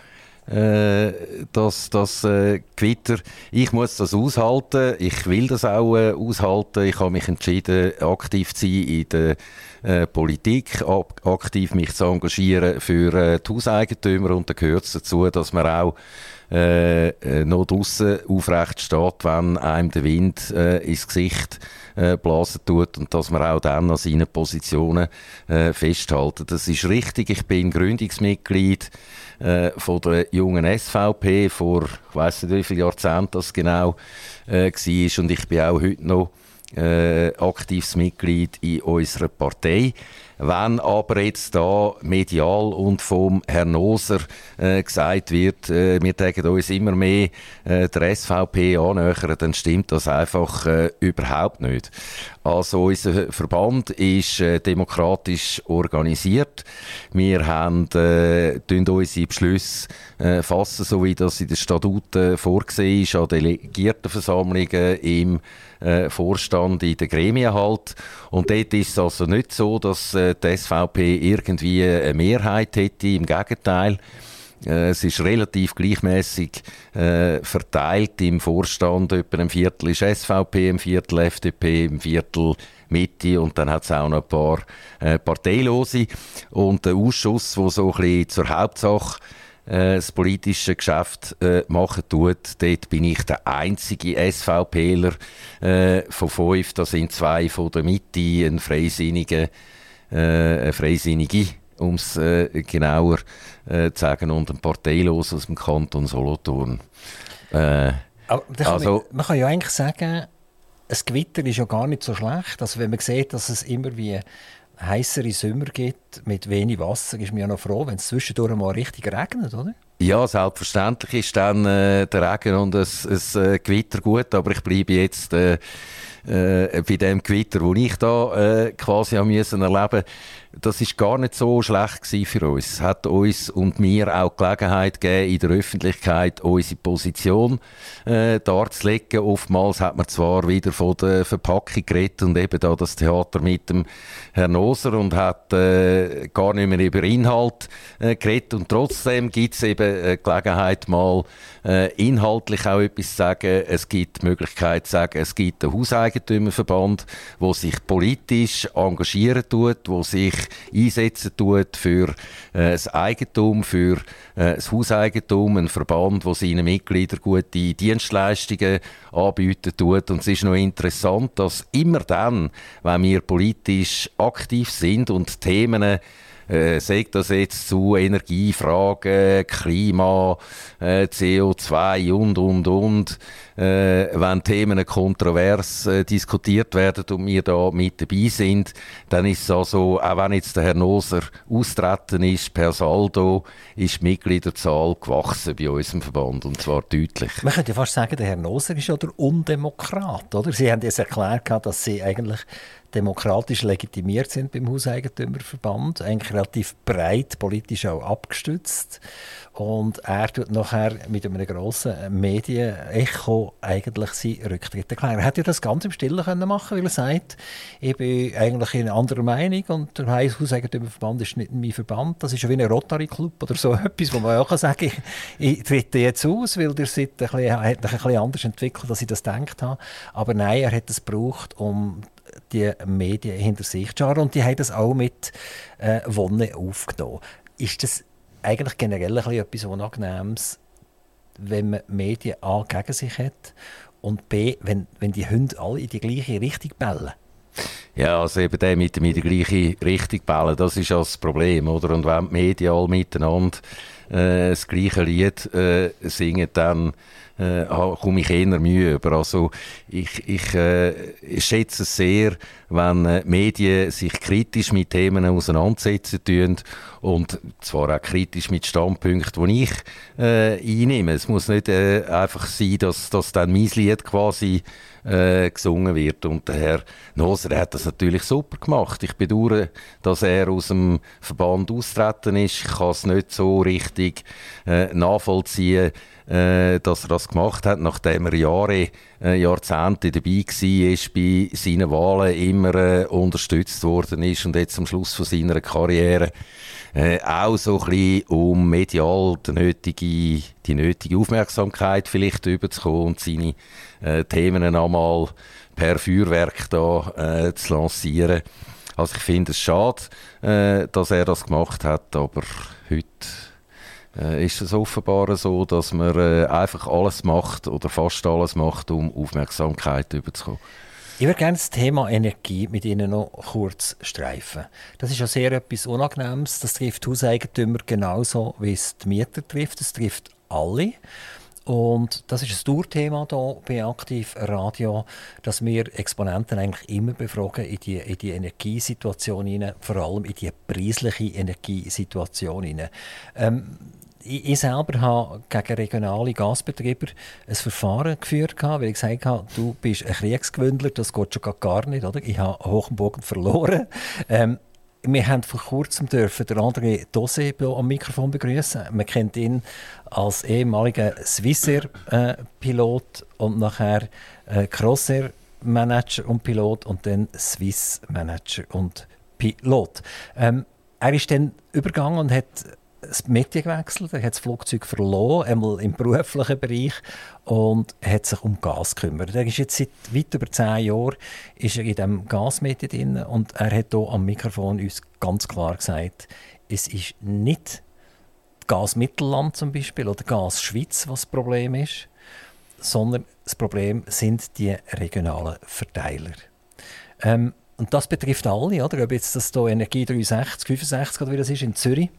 Äh, das, das äh, Gewitter. Ich muss das aushalten. Ich will das auch äh, aushalten. Ich habe mich entschieden, aktiv zu sein in der äh, Politik, aktiv mich zu engagieren für äh, die Hauseigentümer. Und da gehört es dazu, dass man auch äh, äh, noch draussen aufrecht steht, wenn einem der Wind äh, ins Gesicht äh, blasen tut und dass man auch dann an seinen Positionen äh, festhalten. Das ist richtig. Ich bin Gründungsmitglied äh, von der jungen SVP vor, ich weiß nicht wie viele Jahrzehnten das genau äh, war und ich bin auch heute noch äh, aktives Mitglied in unserer Partei. Wenn aber jetzt da medial und vom Herrn Noser äh, gesagt wird, äh, wir tägen uns immer mehr äh, der SVP annähern, dann stimmt das einfach äh, überhaupt nicht. Also unser Verband ist äh, demokratisch organisiert. Wir haben äh, unsere Beschlüsse äh, fassen, so wie das in den Statuten vorgesehen ist, an Delegiertenversammlungen im äh, Vorstand in den Gremien halt. Und dort ist es also nicht so, dass äh, die SVP irgendwie eine Mehrheit hätte. Im Gegenteil. Äh, es ist relativ gleichmäßig äh, verteilt im Vorstand. Etwa ein Viertel ist SVP, ein Viertel FDP, ein Viertel Mitte und dann hat es auch noch ein paar äh, Parteilose. Und der Ausschuss, der so ein bisschen zur Hauptsache äh, das politische Geschäft äh, machen tut, dort bin ich der einzige SVPler äh, von fünf. Da sind zwei von der Mitte, ein Freisinniger, äh, eine Freisinnige, um es äh, genauer äh, zu sagen, und ein Parteilos aus dem Kanton Solothurn. Äh, also, man, man kann ja eigentlich sagen, ein Gewitter ist ja gar nicht so schlecht. Also wenn man sieht, dass es immer wie heißere Sommer gibt mit wenig Wasser, ist man ja noch froh, wenn es zwischendurch mal richtig regnet, oder? Ja, selbstverständlich ist dann äh, der Regen und es, äh, Gewitter gut, aber ich bleibe jetzt äh, äh, bei dem Gewitter, das ich da äh, quasi haben müssen das ist gar nicht so schlecht für uns. Es hat uns und mir auch Gelegenheit gegeben, in der Öffentlichkeit unsere Position äh, darzulegen. Oftmals hat man zwar wieder von der Verpackung geredet und eben da das Theater mit dem Herrn Noser und hat äh, gar nicht mehr über Inhalt äh, geredet und trotzdem gibt es eben äh, Gelegenheit mal äh, inhaltlich auch etwas zu sagen. Es gibt die Möglichkeit zu sagen, es gibt einen Hauseigentümerverband, wo sich politisch engagieren tut, wo sich einsetzen tut für äh, das Eigentum, für äh, das Hauseigentum, ein Verband, wo seinen Mitgliedern gute Dienstleistungen anbieten tut. Und es ist noch interessant, dass immer dann, wenn wir politisch aktiv sind und Themen äh, sagt das jetzt zu Energiefragen, Klima, äh, CO2 und, und, und, äh, wenn Themen kontrovers äh, diskutiert werden und wir da mit dabei sind, dann ist es also, auch wenn jetzt der Herr Noser austreten ist, per Saldo, ist die Mitgliederzahl gewachsen bei unserem Verband und zwar deutlich. Man könnte ja fast sagen, der Herr Noser ist ja der Undemokrat, oder? Sie haben jetzt erklärt, dass Sie eigentlich demokratisch legitimiert sind beim Hauseigentümerverband, eigentlich relativ breit politisch auch abgestützt. Und er tut nachher mit einem grossen Medienecho eigentlich seinen Rücktritt erklären. Er hätte ja das ganz im Stillen können machen weil er sagt, ich bin eigentlich in anderer Meinung und der Hauseigentümerverband ist nicht mein Verband. Das ist ja wie ein Rotary-Club oder so *laughs* etwas, wo man auch sagen kann, ich, ich trete jetzt aus, weil der Seite ein bisschen, sich ein bisschen anders entwickelt, als ich das gedacht habe. Aber nein, er hat es gebraucht, um die Medien hinter sich zu haben und die haben das auch mit äh, Wonne aufgenommen. Ist das eigentlich generell ein etwas Unangenehmes, wenn man Medien A gegen sich hat und B, wenn, wenn die Hunde alle in die gleiche Richtung bellen? Ja, also eben der mit, in die gleiche Richtung bellen, das ist das Problem, oder? Und wenn die Medien alle miteinander äh, das gleiche Lied äh, singen, dann äh, komme ich eher Mühe über. Also ich, ich, äh, schätze es sehr, wenn äh, Medien sich kritisch mit Themen auseinandersetzen tun und zwar auch kritisch mit Standpunkten, die ich äh, einnehme. Es muss nicht äh, einfach sein, dass, dass dann mein Lied quasi äh, gesungen wird. Und der Herr Noser hat das natürlich super gemacht. Ich bedauere, dass er aus dem Verband austreten ist. Ich kann es nicht so richtig äh, nachvollziehen, äh, dass er das gemacht hat, nachdem er Jahre, äh, Jahrzehnte dabei war, bei seinen Wahlen immer äh, unterstützt worden ist und jetzt am Schluss von seiner Karriere äh, auch so ein bisschen, um medial die nötige, die nötige Aufmerksamkeit vielleicht überzukommen und seine äh, Themen einmal per Feuerwerk da äh, zu lancieren. Also ich finde es schade, dass er das gemacht hat, aber heute äh, ist es offenbar so, dass man äh, einfach alles macht oder fast alles macht, um Aufmerksamkeit überzukommen. Ich würde gerne das Thema Energie mit Ihnen noch kurz streifen. Das ist ja sehr etwas Unangenehmes. Das trifft Hauseigentümer genauso, wie es die Mieter trifft. Es trifft alle. Und das ist ein Tourthema hier bei Aktiv Radio, dass wir Exponenten eigentlich immer befragen in die, in die Energiesituation hinein, vor allem in die preisliche Energiesituation hinein. Ähm, ich, selber habe gegen regionale Gasbetreiber ein Verfahren geführt, weil ich gesagt habe, du bist ein Kriegsgewündler, das geht schon gar nicht. Oder? Ich habe Hochbogen verloren. Ähm, wir haben vor kurzem dürfen der André Dose am Mikrofon begrüßen. Man kennt ihn als ehemaliger Swissair-Pilot äh, und nachher äh, Crossair-Manager und Pilot und dann Swiss-Manager und Pilot. Ähm, er ist dann übergegangen und hat das Medien gewechselt, er hat das Flugzeug verloren, einmal im beruflichen Bereich und hat sich um Gas gekümmert. Er ist jetzt seit weit über zehn Jahren ist er in diesem Gasmedien drin und er hat hier am Mikrofon uns ganz klar gesagt, es ist nicht Gas Mittelland zum Beispiel oder Gas Schweiz, was das Problem ist, sondern das Problem sind die regionalen Verteiler. Ähm, und das betrifft alle, oder? ob jetzt das hier Energie 63, 65 oder wie das ist in Zürich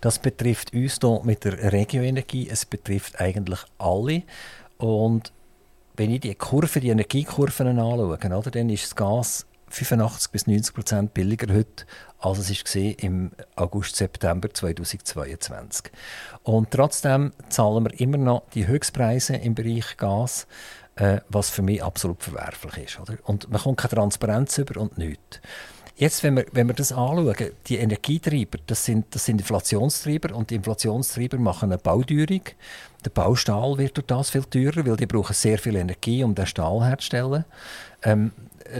das betrifft uns hier mit der Regioenergie, es betrifft eigentlich alle. Und wenn ich die Kurve, die Energiekurven anschaue, oder, dann ist das Gas 85 bis 90 Prozent billiger heute, als es war im August, September 2022. Und trotzdem zahlen wir immer noch die Höchstpreise im Bereich Gas, äh, was für mich absolut verwerflich ist. Oder? Und man kommt keine Transparenz über und nichts. Jetzt, wenn wir, wenn wir das anschauen, die Energietreiber, das sind, das sind Inflationstreiber und die Inflationstreiber machen eine Baudürung. Der Baustahl wird durch das viel teurer, weil die brauchen sehr viel Energie, um den Stahl herzustellen. Ähm,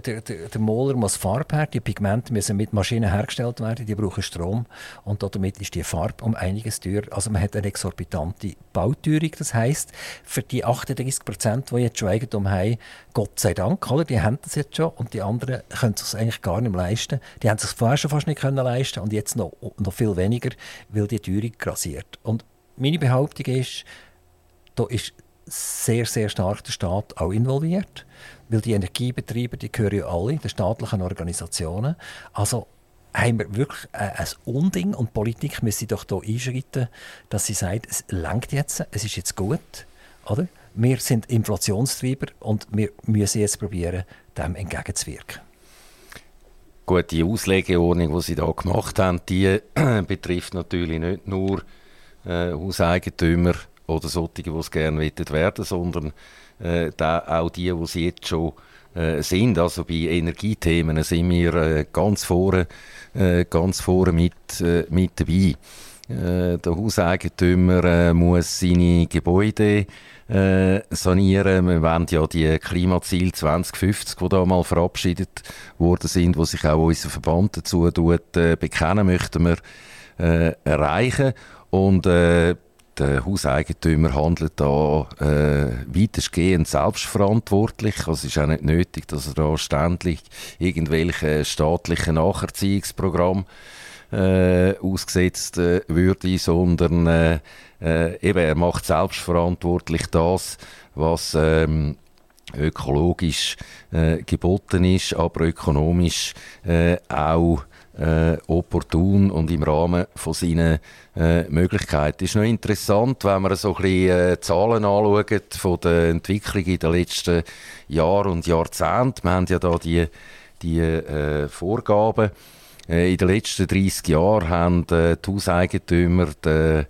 der, der, der Moler muss Farbe her, die Pigmente müssen mit Maschinen hergestellt werden, die brauchen Strom und damit ist die Farbe um einiges teurer. Also man hat eine exorbitante Bauteuerung. Das heißt, für die 38 Prozent, die jetzt schon Eigentum haben, Gott sei Dank, oder? die haben das jetzt schon und die anderen können es sich eigentlich gar nicht leisten. Die haben es sich vorher schon fast nicht können leisten und jetzt noch, noch viel weniger, weil die Teuerung grasiert. Und meine Behauptung ist, da ist sehr, sehr stark der Staat auch involviert. Weil die Energiebetreiber, die gehören ja alle den staatlichen Organisationen. Also haben wir wirklich ein Unding und Politik müsste doch hier einschreiten, dass sie sagt, es langt jetzt, es ist jetzt gut. Oder? Wir sind Inflationstreiber und wir müssen jetzt probieren, dem entgegenzuwirken. Gut, die Auslegeordnung, die Sie da gemacht haben, die *clears throat* betrifft natürlich nicht nur äh, Hauseigentümer oder solche, die es gerne werden sondern äh, da auch die, die sie jetzt schon äh, sind. Also bei Energiethemen sind wir äh, ganz vorne, äh, ganz vorne mit, äh, mit dabei. Der Hauseigentümer muss seine Gebäude sanieren. Wir wollen ja die Klimaziele 2050, die da mal verabschiedet worden sind, wo sich auch unser Verband dazu tut, bekennen, möchten wir erreichen. Und äh, der Hauseigentümer handelt da äh, weitestgehend selbstverantwortlich. Also es ist auch nicht nötig, dass er da ständig irgendwelche staatlichen Nacherziehungsprogramme äh, ausgesetzt äh, würde, sondern äh, äh, eben, er macht selbstverantwortlich das, was ähm, ökologisch äh, geboten ist, aber ökonomisch äh, auch äh, opportun und im Rahmen von seinen äh, Möglichkeiten. Es ist noch interessant, wenn man so ein bisschen äh, Zahlen anschaut von der Entwicklung in den letzten Jahren und Jahrzehnten. Wir haben ja da die, die äh, Vorgaben. Äh, in den letzten 30 Jahren haben äh, die Hauseigentümer den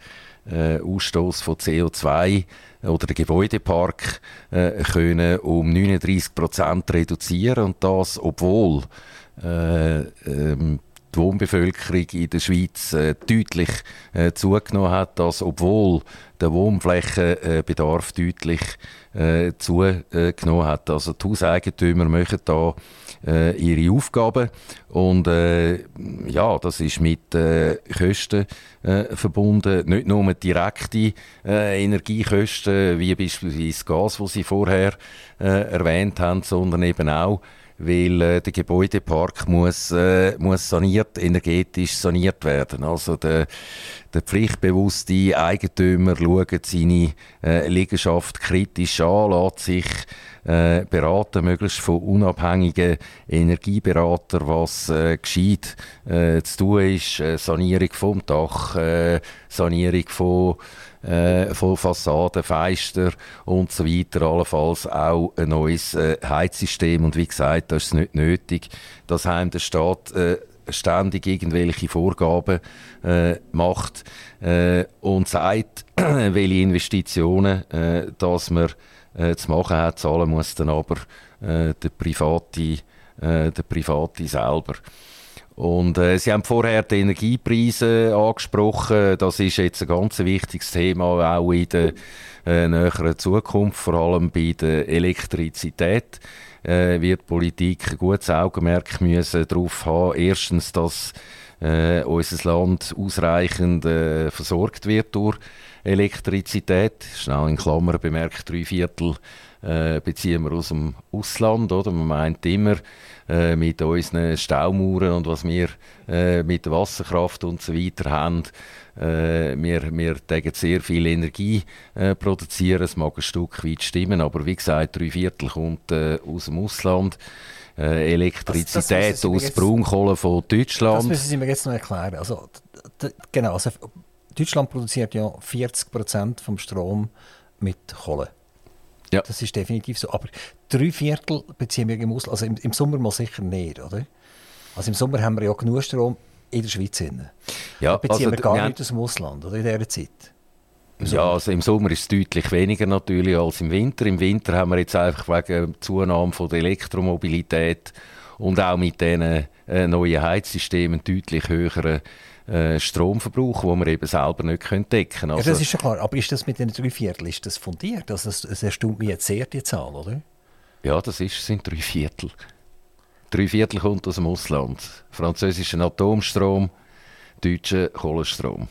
äh, Ausstoß von CO2 oder den Gebäudepark können um 39 Prozent reduzieren und das obwohl äh, ähm, die Wohnbevölkerung in der Schweiz äh, deutlich äh, zugenommen hat, dass obwohl der Wohnflächenbedarf deutlich äh, zugenommen hat. Also die Hauseigentümer machen da äh, ihre Aufgaben und äh, ja, das ist mit äh, Kosten äh, verbunden, nicht nur mit direkten äh, Energiekosten, wie beispielsweise das Gas, das Sie vorher äh, erwähnt haben, sondern eben auch weil äh, der Gebäudepark muss, äh, muss saniert, energetisch saniert werden. Also der, der pflichtbewusste Eigentümer schaut seine äh, Liegenschaft kritisch an, lässt sich äh, beraten, möglichst von unabhängigen Energieberatern, was äh, gescheit äh, zu tun ist. Äh, Sanierung vom Dach, äh, Sanierung von äh, von Fassaden, Feister und so weiter, allenfalls auch ein neues äh, Heizsystem. Und wie gesagt, das ist nicht nötig, dass einem der Staat äh, ständig irgendwelche Vorgaben äh, macht äh, und sagt, *clears throat* welche Investitionen äh, dass man äh, zu machen hat, zahlen muss dann aber äh, der Private, äh, der Private selber. Und äh, Sie haben vorher die Energiepreise angesprochen. Das ist jetzt ein ganz wichtiges Thema, auch in der äh, näheren Zukunft, vor allem bei der Elektrizität. Äh, wird Politik ein gutes Augenmerk müssen darauf haben. Erstens, dass äh, unser Land ausreichend äh, versorgt wird durch Elektrizität. Schnell in Klammern bemerkt, drei Viertel äh, beziehen wir aus dem Ausland. Oder? Man meint immer, äh, mit unseren Staumauern und was wir äh, mit der Wasserkraft und so weiter haben, äh, wir, wir sehr viel Energie äh, produzieren. Es mag ein Stück weit stimmen, aber wie gesagt, drei Viertel kommt äh, aus dem Ausland. Elektrizität das, das aus Braunkohle von Deutschland. Das müssen Sie mir jetzt noch erklären. Also, genau, also Deutschland produziert ja 40 Prozent vom Strom mit Kohle. Ja. Das ist definitiv so. Aber drei Viertel beziehen wir im Ausland. Also im, im Sommer mal sicher nicht, oder? Also im Sommer haben wir ja genug Strom in der Schweiz. Ja, da beziehen also, wir gar ja. nicht aus dem Ausland, oder? In dieser Zeit. Ja, also im Sommer ist es deutlich weniger natürlich als im Winter. Im Winter haben wir jetzt einfach wegen der Zunahme von der Elektromobilität und auch mit diesen äh, neuen Heizsystemen deutlich höheren äh, Stromverbrauch, den wir eben selber nicht können decken können. Also, ja, das ist schon klar. Aber ist das mit den drei Viertel, ist das fundiert? Also es, es erstaunt mich jetzt sehr, die Zahl, oder? Ja, das ist, sind drei Viertel. Drei Viertel kommt aus dem Ausland. Französischen Atomstrom, deutschen Kohlenstrom.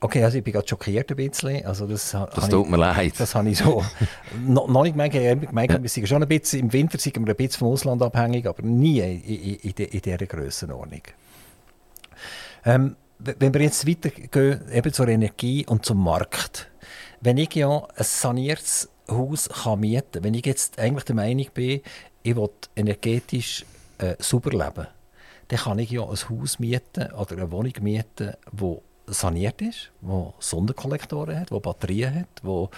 Okay, also ich bin gerade schockiert ein bisschen. Also das das tut ich, mir leid. Das habe ich so *laughs* noch, noch nicht gemerkt. Ich ja. wir sind schon ein bisschen, im Winter sind wir ein bisschen vom Ausland abhängig, aber nie in, in, in, in dieser Grössenordnung. Ähm, wenn wir jetzt weitergehen, eben zur Energie und zum Markt. Wenn ich ja ein saniertes Haus kann mieten kann, wenn ich jetzt eigentlich der Meinung bin, ich will energetisch äh, sauber leben, dann kann ich ja ein Haus mieten oder eine Wohnung mieten, die saniert ist, wo Sonderkollektoren hat, wo Batterien hat, wo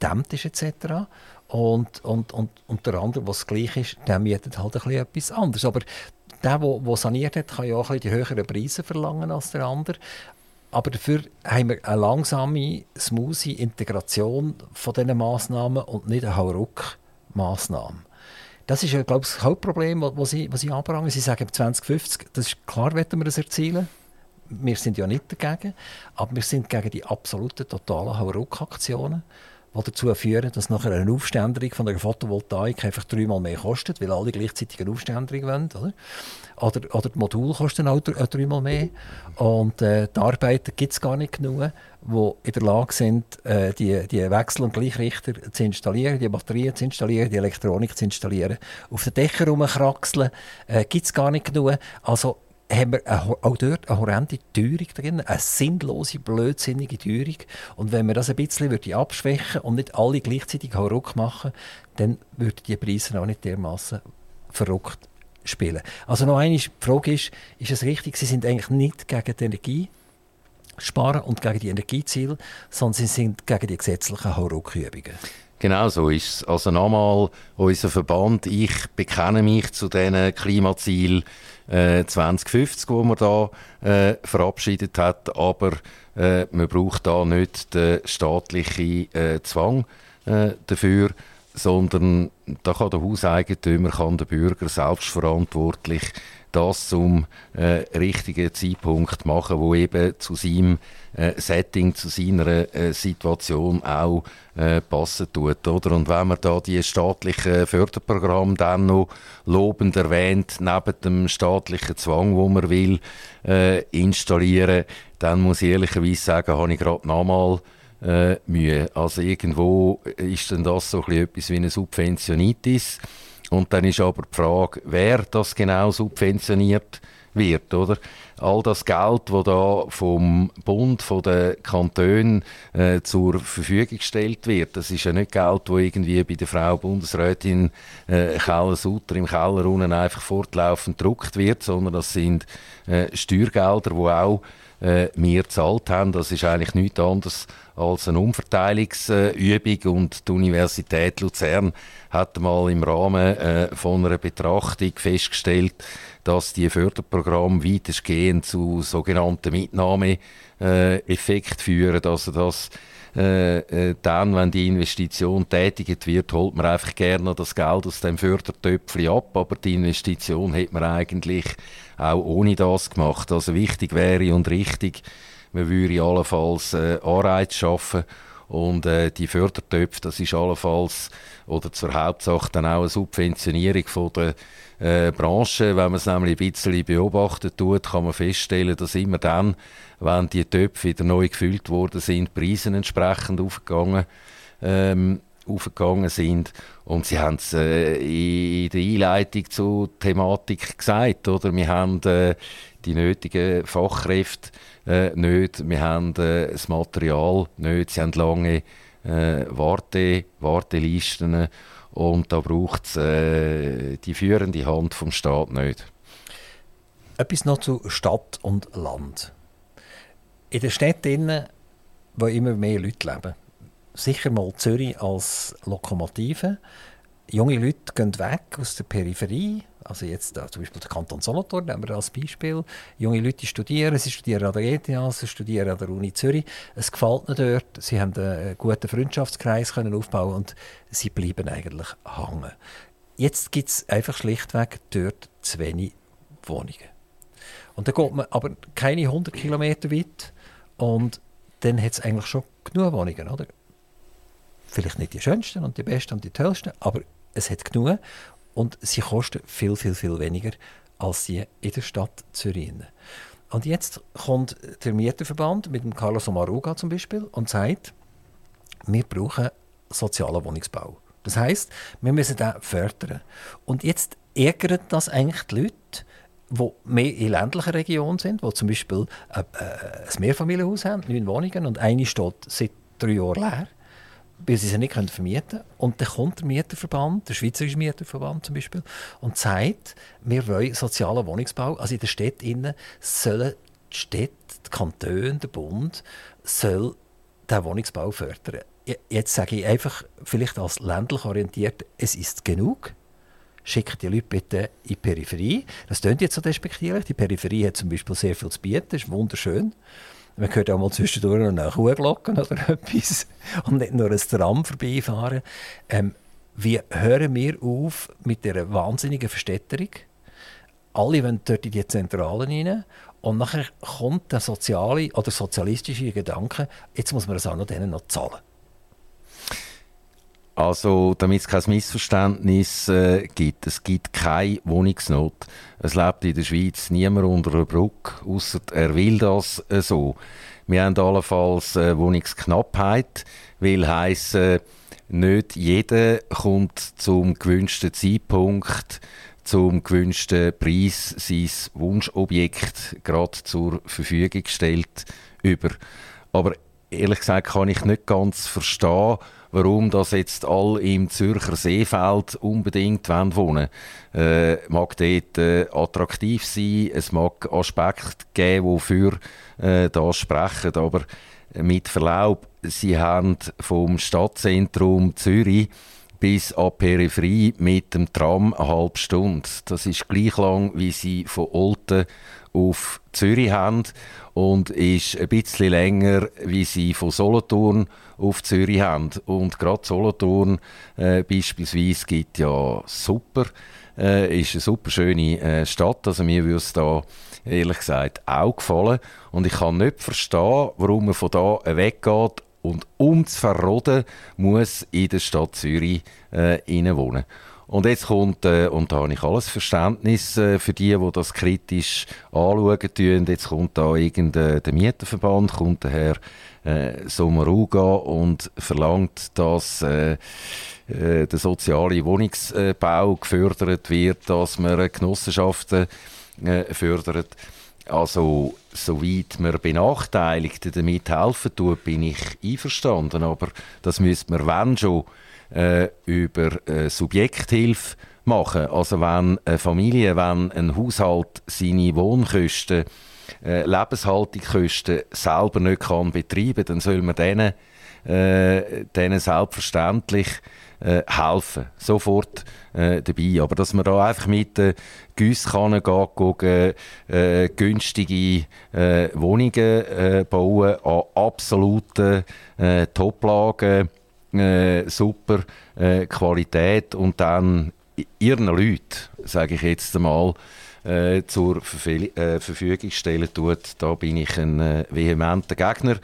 dämmt ist etc. Und, und, und, und der andere, was gleich ist, der mietet halt ein etwas anderes. Aber der, der saniert hat, kann ja auch die höheren Preise verlangen als der andere. Aber dafür haben wir eine langsame, smoothie Integration von diesen Massnahmen und nicht eine Hauruck-Massnahme. Das ist, glaube ich, das Hauptproblem, das Sie, was Sie anbringen. Sie sagen 2050, das ist klar, wollen wir das erzielen. Wir sind ja nicht dagegen, aber wir sind gegen die absoluten, totalen Hauruck-Aktionen die dazu führen, dass nachher eine Aufständerung von der Photovoltaik einfach dreimal mehr kostet, weil alle gleichzeitig eine Aufständerung wollen. Oder, oder, oder die Module kosten auch äh, dreimal mehr. Und äh, die Arbeiter gibt es gar nicht genug, die in der Lage sind, äh, die, die Wechsel- und Gleichrichter zu installieren, die Batterien zu installieren, die Elektronik zu installieren. Auf den Dächern rumkraxeln äh, gibt es gar nicht genug. Also haben wir auch dort eine horrende Teuerung drin, eine sinnlose, blödsinnige Teuerung. Und wenn wir das ein bisschen würde abschwächen und nicht alle gleichzeitig Ruck machen, dann würden die Preise auch nicht dermaßen verrückt spielen. Also noch eine Frage ist, ist es richtig, Sie sind eigentlich nicht gegen die Energie sparen und gegen die Energieziele, sondern Sie sind gegen die gesetzlichen Hauruckübungen? Genau so ist es. Also nochmal, unser Verband, ich bekenne mich zu diesen Klimazielen äh, 2050, wo man da äh, verabschiedet hat, aber äh, man braucht da nicht den staatlichen äh, Zwang äh, dafür, sondern da kann der Hauseigentümer, kann der Bürger selbstverantwortlich das zum äh, richtigen Zeitpunkt machen, wo eben zu seinem äh, Setting, zu seiner äh, Situation auch äh, passen tut. Oder? Und wenn man da die staatlichen Förderprogramme dann noch lobend erwähnt, neben dem staatlichen Zwang, wo man will äh, installieren, dann muss ich ehrlicherweise sagen, habe ich gerade nochmal äh, Mühe. Also irgendwo ist dann das so etwas wie eine Subventionitis. Und dann ist aber die Frage, wer das genau subventioniert wird, oder? All das Geld, das da vom Bund, von den Kantonen äh, zur Verfügung gestellt wird, das ist ja nicht Geld, das irgendwie bei der Frau Bundesrätin äh, Keller-Sutter im Keller unten einfach fortlaufend gedruckt wird, sondern das sind äh, Steuergelder, die auch äh, wir gezahlt haben. Das ist eigentlich nichts anderes als eine Umverteilungsübung und die Universität Luzern hat mal im Rahmen äh, von einer Betrachtung festgestellt, dass die Förderprogramme weitestgehend zu sogenannten Mitnahmeeffekt führen. Also dass äh, äh, dann, wenn die Investition tätigt wird, holt man einfach gerne das Geld aus dem Fördertöpfchen ab, aber die Investition hat man eigentlich auch ohne das gemacht. Also wichtig wäre und richtig, man würde allenfalls äh, Anreize schaffen und äh, die Fördertöpfe, das ist allenfalls oder zur Hauptsache dann auch eine Subventionierung von der äh, Branche. Wenn man es nämlich ein bisschen beobachtet tut, kann man feststellen, dass immer dann, wenn die Töpfe wieder neu gefüllt worden sind, die Preise entsprechend aufgegangen ähm, aufgegangen sind. Und Sie haben es äh, in der Einleitung zur Thematik gesagt, oder? Wir haben äh, die nötigen Fachkräfte äh, nicht, wir haben äh, das Material nicht, sie haben lange äh, Warte, Wartelisten und da braucht es äh, die führende Hand vom Staat nicht. Etwas noch zu Stadt und Land. In den Städten, wo immer mehr Leute leben, sicher mal Zürich als Lokomotive. Junge Leute gehen weg aus der Peripherie, also jetzt äh, zum Beispiel der Kanton Solothurn, nehmen wir als Beispiel. Junge Leute studieren, sie studieren an der ETH, sie studieren an der Uni Zürich. Es gefällt ihnen dort, sie haben einen guten Freundschaftskreis können aufbauen und sie bleiben eigentlich hängen. Jetzt gibt es einfach schlichtweg dort zu wenig Wohnungen. Und dann geht man aber keine 100 Kilometer weit und dann hat es eigentlich schon genug Wohnungen, oder? Vielleicht nicht die schönsten und die besten und die tollsten, aber es hat genug und sie kosten viel, viel, viel weniger als die in der Stadt Zürich. Und jetzt kommt der Mieterverband mit dem Carlos Omaruga zum Beispiel und sagt, wir brauchen sozialen Wohnungsbau. Das heißt, wir müssen den fördern. Und jetzt ärgert das eigentlich die Leute, die mehr in ländlichen Regionen sind, die zum Beispiel ein, äh, ein Mehrfamilienhaus haben, neun Wohnungen und eine steht seit drei Jahren leer weil sie sie nicht vermieten können. Und dann kommt der Mieterverband, der Schweizerische Mieterverband zum Beispiel, und sagt, wir wollen sozialen Wohnungsbau, also in der Stadt innen sollen die Städte, die Kantone, der Bund, soll den Wohnungsbau fördern. Jetzt sage ich einfach, vielleicht als ländlich orientiert, es ist genug. Schickt die Leute bitte in die Peripherie. Das klingt jetzt so despektierlich. Die Peripherie hat zum Beispiel sehr viel zu bieten, ist wunderschön. Man hört auch mal zwischendurch noch eine Kuhglocken oder *laughs* etwas und nicht nur ein Tram vorbeifahren. Ähm, wie hören wir auf mit dieser wahnsinnigen Verstädterung? Alle wollen dort in die Zentralen rein und nachher kommt der soziale oder sozialistische Gedanke, jetzt muss man es auch noch denen noch zahlen. Also, damit es kein Missverständnis äh, gibt, es gibt keine Wohnungsnot. Es lebt in der Schweiz niemand unter einer Brücke, außer er will das äh, so. Wir haben allenfalls äh, Wohnungsknappheit, will heißen, nicht jeder kommt zum gewünschten Zeitpunkt, zum gewünschten Preis sein Wunschobjekt gerade zur Verfügung gestellt über. Aber ehrlich gesagt kann ich nicht ganz verstehen, warum das jetzt all im Zürcher Seefeld unbedingt wohnen wollen. Äh, mag dort äh, attraktiv sein, es mag Aspekte geben, die für äh, das sprechen, aber mit Verlaub, sie haben vom Stadtzentrum Zürich bis an die Peripherie mit dem Tram eine halbe Stunde. Das ist gleich lang, wie sie von Olten auf Zürich haben und ist ein bisschen länger, wie sie von Solothurn auf Zürich haben. Und gerade Solothurn äh, beispielsweise gibt ja super, äh, ist eine super schöne äh, Stadt. Also mir würde es da ehrlich gesagt auch gefallen. Und ich kann nicht verstehen, warum man von da weggeht und um zu verroden muss in der Stadt Zürich äh, wohnen. Und jetzt kommt, äh, und da habe ich alles Verständnis äh, für die, die das kritisch anschauen tun, jetzt kommt da irgendein der Mieterverband, kommt der Herr äh, Sommaruga und verlangt, dass äh, äh, der soziale Wohnungsbau gefördert wird, dass man Genossenschaften äh, fördert. Also, soweit man Benachteiligten damit helfen tut, bin ich einverstanden. Aber das müsste man, wenn schon, äh, über äh, Subjekthilfe machen. Also wenn eine Familie, wenn ein Haushalt seine Wohnkosten äh, Lebenshaltungskosten selber nicht kann betreiben dann soll man denen, äh, denen selbstverständlich äh, helfen. Sofort äh, dabei. Aber dass man da einfach mit der Gießkanne geht, gucken, äh, günstige äh, Wohnungen äh, bauen an absoluten äh, Toplagen, äh, super äh, Qualität und dann ihren Leuten, sage ich jetzt einmal, äh, zur Verfe äh, Verfügung stellen tut, da bin ich ein äh, vehementer Gegner.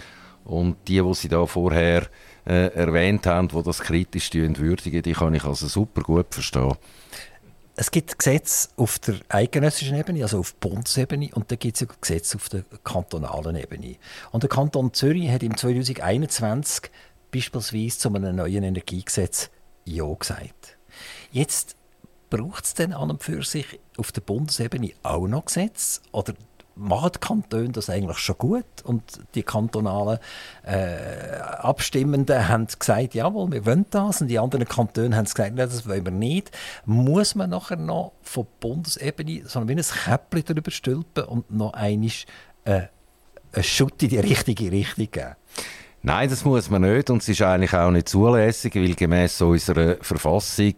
Und die, die sie da vorher äh, erwähnt haben, die das kritisch würdigen, die kann ich also super gut verstehen. Es gibt Gesetze auf der eidgenössischen Ebene, also auf Bundesebene, und dann gibt es Gesetze auf der kantonalen Ebene. Und der Kanton Zürich hat im 2021 beispielsweise zu einem neuen Energiegesetz Ja gesagt. Jetzt braucht es denn an und für sich auf der Bundesebene auch noch Gesetze? Oder machen die Kantone das eigentlich schon gut? Und die kantonalen äh, Abstimmenden haben gesagt, jawohl, wir wollen das. Und die anderen Kantone haben gesagt, nein, das wollen wir nicht. Muss man nachher noch von Bundesebene so ein Käppchen darüber stülpen und noch einmal äh, einen Schutt in die richtige Richtung geben? Nein, das muss man nicht. Und es ist eigentlich auch nicht zulässig, weil gemäß unserer Verfassung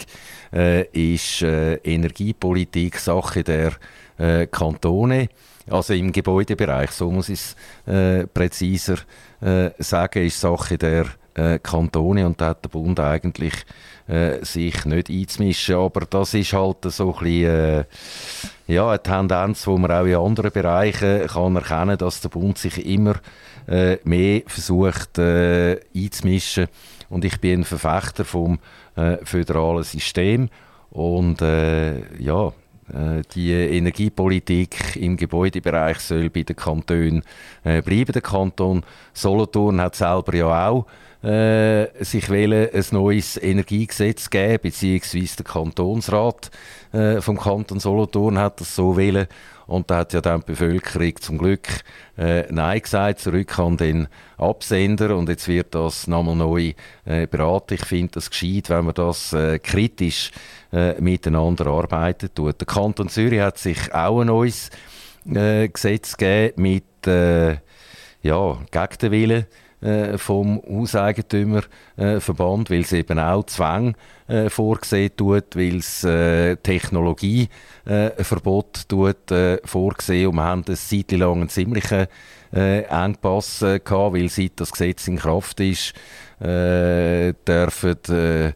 äh, ist äh, Energiepolitik Sache der äh, Kantone, also im Gebäudebereich, so muss ich es äh, präziser äh, sagen, ist Sache der äh, Kantone und da hat der Bund eigentlich sich nicht einzumischen, aber das ist halt so ein bisschen, ja, eine Tendenz, die man auch in anderen Bereichen kann erkennen kann, dass der Bund sich immer äh, mehr versucht äh, einzumischen. Und ich bin ein Verfechter vom äh, föderalen System. Und äh, ja, äh, die Energiepolitik im Gebäudebereich soll bei den Kantonen äh, bleiben. Der Kanton Solothurn hat selber ja auch äh, sich wählen, ein neues Energiegesetz geben, beziehungsweise der Kantonsrat äh, vom Kanton Solothurn hat das so wählen und da hat ja dann die Bevölkerung zum Glück äh, Nein gesagt, zurück an den Absender. Und jetzt wird das nochmal neu äh, beraten. Ich finde das gescheit, wenn man das äh, kritisch äh, miteinander arbeiten tut. Der Kanton Zürich hat sich auch ein neues äh, Gesetz gegeben mit äh, ja, gegen den Willen äh, vom Hauseigentümerverband, weil es eben auch Zwang äh, vorgesehen tut, weil es äh, Technologieverbot tut äh, vorgesehen. Und wir haben eine Zeit einen ziemlichen äh, Engpass äh, gehabt, weil seit das Gesetz in Kraft ist, äh, dürfen, äh,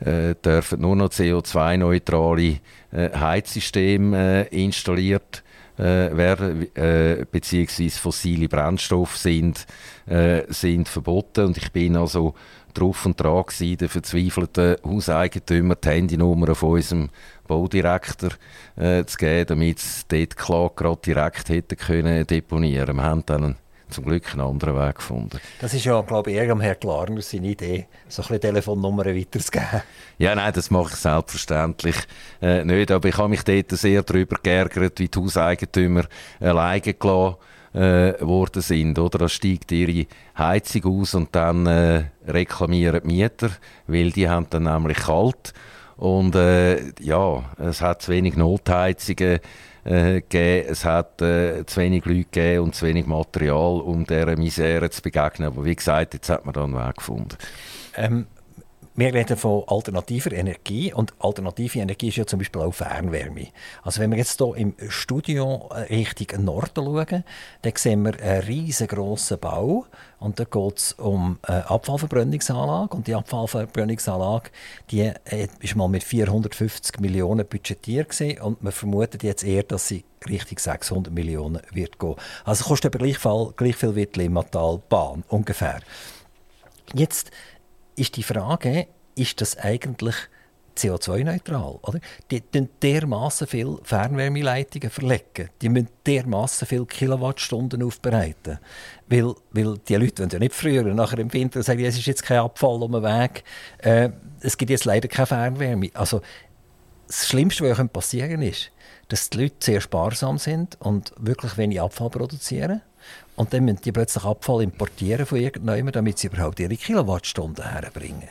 äh, dürfen nur noch CO2-neutrale äh, Heizsysteme äh, installiert äh, werden, äh, beziehungsweise fossile Brennstoffe sind, äh, sind verboten. Und ich bin also drauf und dran gewesen, den verzweifelten Hauseigentümer die Handynummer von unserem Baudirektor äh, zu geben, damit sie dort klar gerade direkt hätten können deponieren. Wir haben dann zum Glück einen anderen Weg gefunden. Das ist ja, glaube ich, am Herrn Klarner seine Idee, so ein bisschen Telefonnummern weiterzugeben. Ja, nein, das mache ich selbstverständlich äh, nicht. Aber ich habe mich dort sehr darüber geärgert, wie die Hauseigentümer alleine gelassen äh, worden sind. Oder? Da steigt ihre Heizung aus und dann äh, reklamieren die Mieter, weil die haben dann nämlich kalt. Und äh, ja, es hat zu wenig Notheizungen äh, gegeben, es hat äh, zu wenig Leute gegeben und zu wenig Material, um dieser Misere zu begegnen. Aber wie gesagt, jetzt hat man da einen Weg gefunden. Ähm, wir reden von alternativer Energie und alternative Energie ist ja zum Beispiel auch Fernwärme. Also wenn wir jetzt hier im Studio Richtung Norden schauen, dann sehen wir einen riesengroßen Bau und da geht es um eine Abfallverbrennungsanlage und die Abfallverbrennungsanlage die äh, ist mal mit 450 Millionen budgetiert und man vermutet jetzt eher, dass sie Richtung 600 Millionen wird gehen. Also kostet aber gleich, gleich viel wie die Limmatalbahn ungefähr. Jetzt ist die Frage, ist das eigentlich CO2-neutral? Die müssen dermaßen viele Fernwärmeleitungen verlegen. Die müssen dermaßen viele Kilowattstunden aufbereiten. Weil, weil die Leute wollen ja nicht früher, nachher im Winter sagen, es ist jetzt kein Abfall um den Weg. Äh, es gibt jetzt leider keine Fernwärme. Also, das Schlimmste, was passieren kann, ist, dass die Leute sehr sparsam sind und wirklich wenig Abfall produzieren. Und dann müssen die plötzlich Abfall importieren von irgendjemandem, damit sie überhaupt ihre Kilowattstunden herbringen.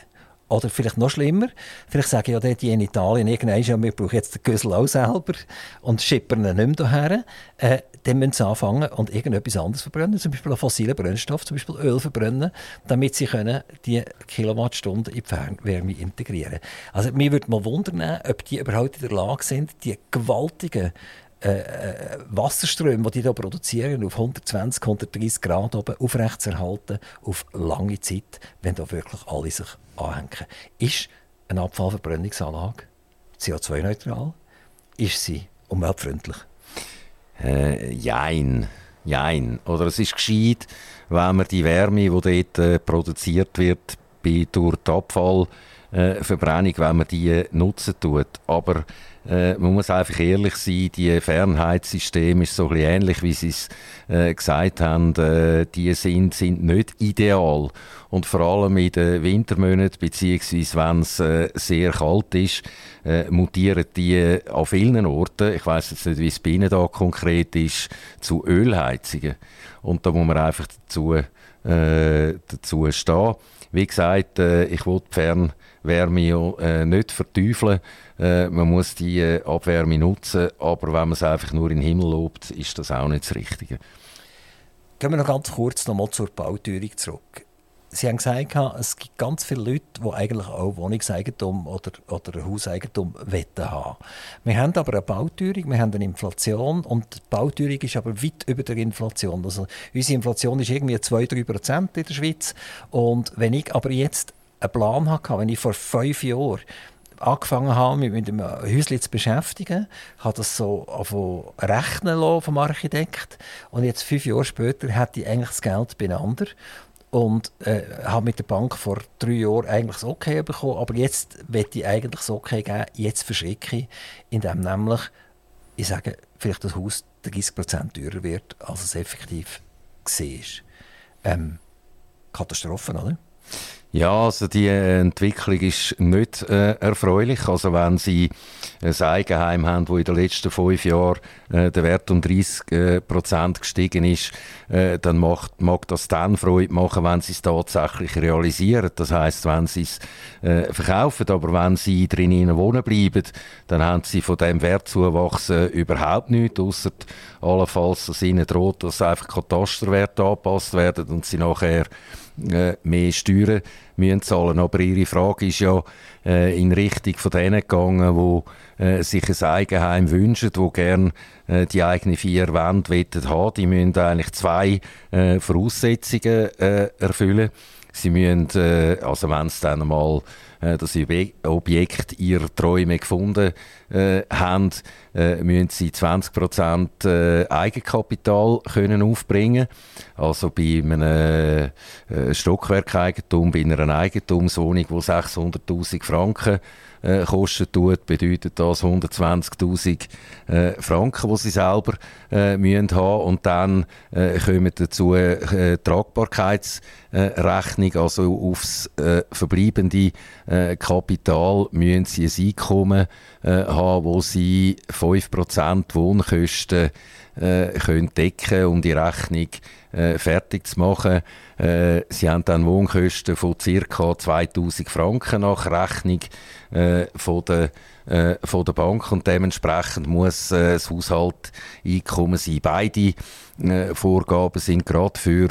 Oder vielleicht noch schlimmer, vielleicht sagen ja die in Italien irgendwann, ja, wir brauchen jetzt den Güssel auch selber und schippern ihn nicht mehr hierher. Äh, dann müssen sie anfangen und irgendetwas anderes verbrennen, zum Beispiel fossile Brennstoff, zum Beispiel Öl verbrennen, damit sie können die Kilowattstunden in die Fernwärme integrieren können. Also mir würde mal wundern, ob die überhaupt in der Lage sind, die gewaltigen äh, äh, Wasserströme, die die hier produzieren, auf 120, 130 Grad oben aufrechtzuerhalten, auf lange Zeit, wenn da wirklich alle sich anhängen. Ist eine Abfallverbrennungsanlage CO2-neutral? Ist sie umweltfreundlich? Äh, jein. Jein. Oder es ist gescheit, wenn man die Wärme, die dort äh, produziert wird, bei, durch die Abfallverbrennung, wenn man die nutzen tut. Aber äh, man muss einfach ehrlich sein, die Fernheitssysteme ist so ein ähnlich, wie Sie es äh, gesagt haben, äh, die sind, sind nicht ideal. Und vor allem in den Wintermonaten, beziehungsweise wenn es äh, sehr kalt ist, äh, mutieren die an vielen Orten, ich weiß jetzt nicht, wie es bei Ihnen da konkret ist, zu Ölheizungen. Und da muss man einfach dazu, äh, dazu stehen. Wie gesagt, äh, ich will die Fernwärme äh, nicht verteufeln. Äh, man muss die äh, Abwärme nutzen, aber wenn man es einfach nur in den Himmel lobt, ist das auch nicht das Richtige. Gehen wir noch ganz kurz noch mal zur Bauteuerung zurück. Sie haben gesagt, es gibt ganz viele Leute, die eigentlich auch Wohnungseigentum oder, oder Hauseigentum wetten haben. Wir haben aber eine Bauteuerung, wir haben eine Inflation und die Bauteuerung ist aber weit über der Inflation. Also unsere Inflation ist irgendwie 2-3 Prozent in der Schweiz. Und wenn ich aber jetzt einen Plan hatte, wenn ich vor fünf Jahren angefangen habe, mich mit dem Häuschen zu beschäftigen, habe das so rechnen lassen vom Architekt und jetzt fünf Jahre später hätte ich eigentlich das Geld beieinander und äh, habe mit der Bank vor drei Jahren eigentlich das Okay bekommen, aber jetzt möchte ich eigentlich das Okay geben, jetzt verschrecke ich, indem nämlich, ich sage, vielleicht das Haus 30% teurer wird, als es effektiv war. Ähm, Katastrophen, oder? Ja, also die äh, Entwicklung ist nicht äh, erfreulich. Also wenn Sie ein Eigenheim haben, wo in den letzten fünf Jahren äh, der Wert um 30 äh, Prozent gestiegen ist, äh, dann macht, mag das dann Freude machen, wenn Sie es tatsächlich realisieren. Das heißt, wenn Sie es äh, verkaufen, aber wenn Sie drinnen wohnen bleiben, dann haben Sie von dem Wertzuwachs überhaupt nichts, außer allenfalls, dass Ihnen droht, dass einfach Katasterwerte angepasst werden und Sie nachher äh, mehr Steuern müssen zahlen. Aber Ihre Frage ist ja äh, in Richtung von denen gegangen, die äh, sich ein Eigenheim wünschen, die gerne äh, die eigenen vier Wände haben. Die müssen eigentlich zwei äh, Voraussetzungen äh, erfüllen. Sie müssen, äh, also wenn es dann mal das Objekt ihrer Träume gefunden äh, haben, äh, müssen sie 20% äh, Eigenkapital können aufbringen. Also bei einem äh, Stockwerkeigentum, bei einer Eigentumswohnung, die 600'000 Franken äh, kosten tut, bedeutet das 120.000 äh, Franken, die sie selber äh, müssen haben. Und dann äh, kommen dazu äh, Tragbarkeitsrechnung, also aufs äh, verbleibende äh, Kapital müssen sie ein Einkommen äh, haben, wo sie 5% Wohnkosten äh, können decken um die Rechnung äh, fertig zu machen. Äh, sie haben dann Wohnkosten von ca. 2000 Franken nach Rechnung äh, von der äh, von der Bank und dementsprechend muss äh, das Haushalteinkommen sein. Beide äh, Vorgaben sind gerade für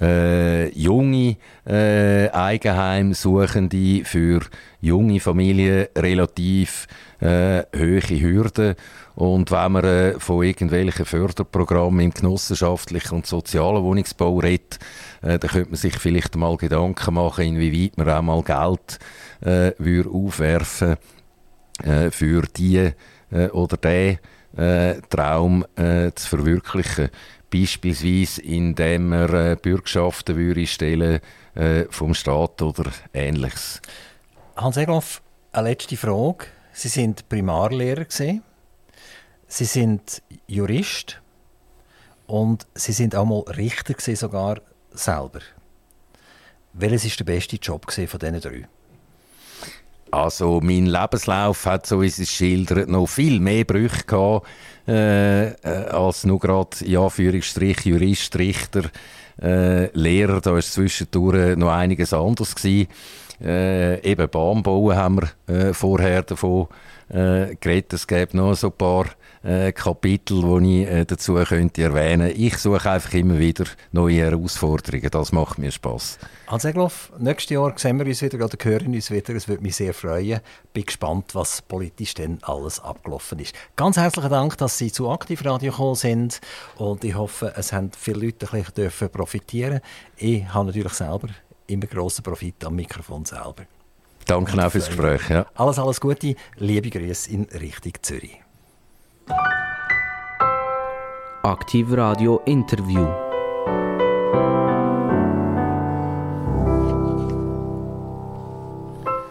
äh, junge äh, Eigenheimsuchende, für junge Familien relativ äh, hohe Hürden. Und wenn man äh, von irgendwelchen Förderprogrammen im genossenschaftlichen und sozialen Wohnungsbau redet, äh, dann könnte man sich vielleicht mal Gedanken machen, inwieweit man auch mal Geld äh, würde aufwerfen äh, für die äh, oder den äh, Traum äh, zu verwirklichen. Beispielsweise, indem er äh, Bürgschaften würde stellen äh, vom Staat oder Ähnliches. Hans Egloff, eine letzte Frage. Sie sind Primarlehrer gewesen. Sie sind Jurist und Sie sind auch mal Richter gewesen, sogar selber. Welches ist der beste Job von diesen drei? Also mein Lebenslauf hat, so wie es schildert, noch viel mehr Brüche gehabt, äh, äh, als nur gerade, ja, Führungsstrich, Jurist, Richter, äh, Lehrer. Da war zwischendurch noch einiges anderes gewesen. Äh, eben Bahnbauen haben wir äh, vorher davon äh, geredet. Es gäbe noch so ein paar äh, Kapitel, die ich äh, dazu könnte erwähnen könnte. Ich suche einfach immer wieder neue Herausforderungen. Das macht mir Spass. Hans Egloff, nächstes Jahr sehen wir uns wieder oder hören uns wieder. Es würde mich sehr freuen. Bin gespannt, was politisch denn alles abgelaufen ist. Ganz herzlichen Dank, dass Sie zu Aktivradio gekommen sind und ich hoffe, es haben viele Leute ein bisschen profitieren Ich habe natürlich selber immer grossen Profit am Mikrofon selber. Danke auch fürs Gespräch. Ja. Alles, alles Gute. Liebe Grüße in Richtung Zürich. Aktiv Radio Interview.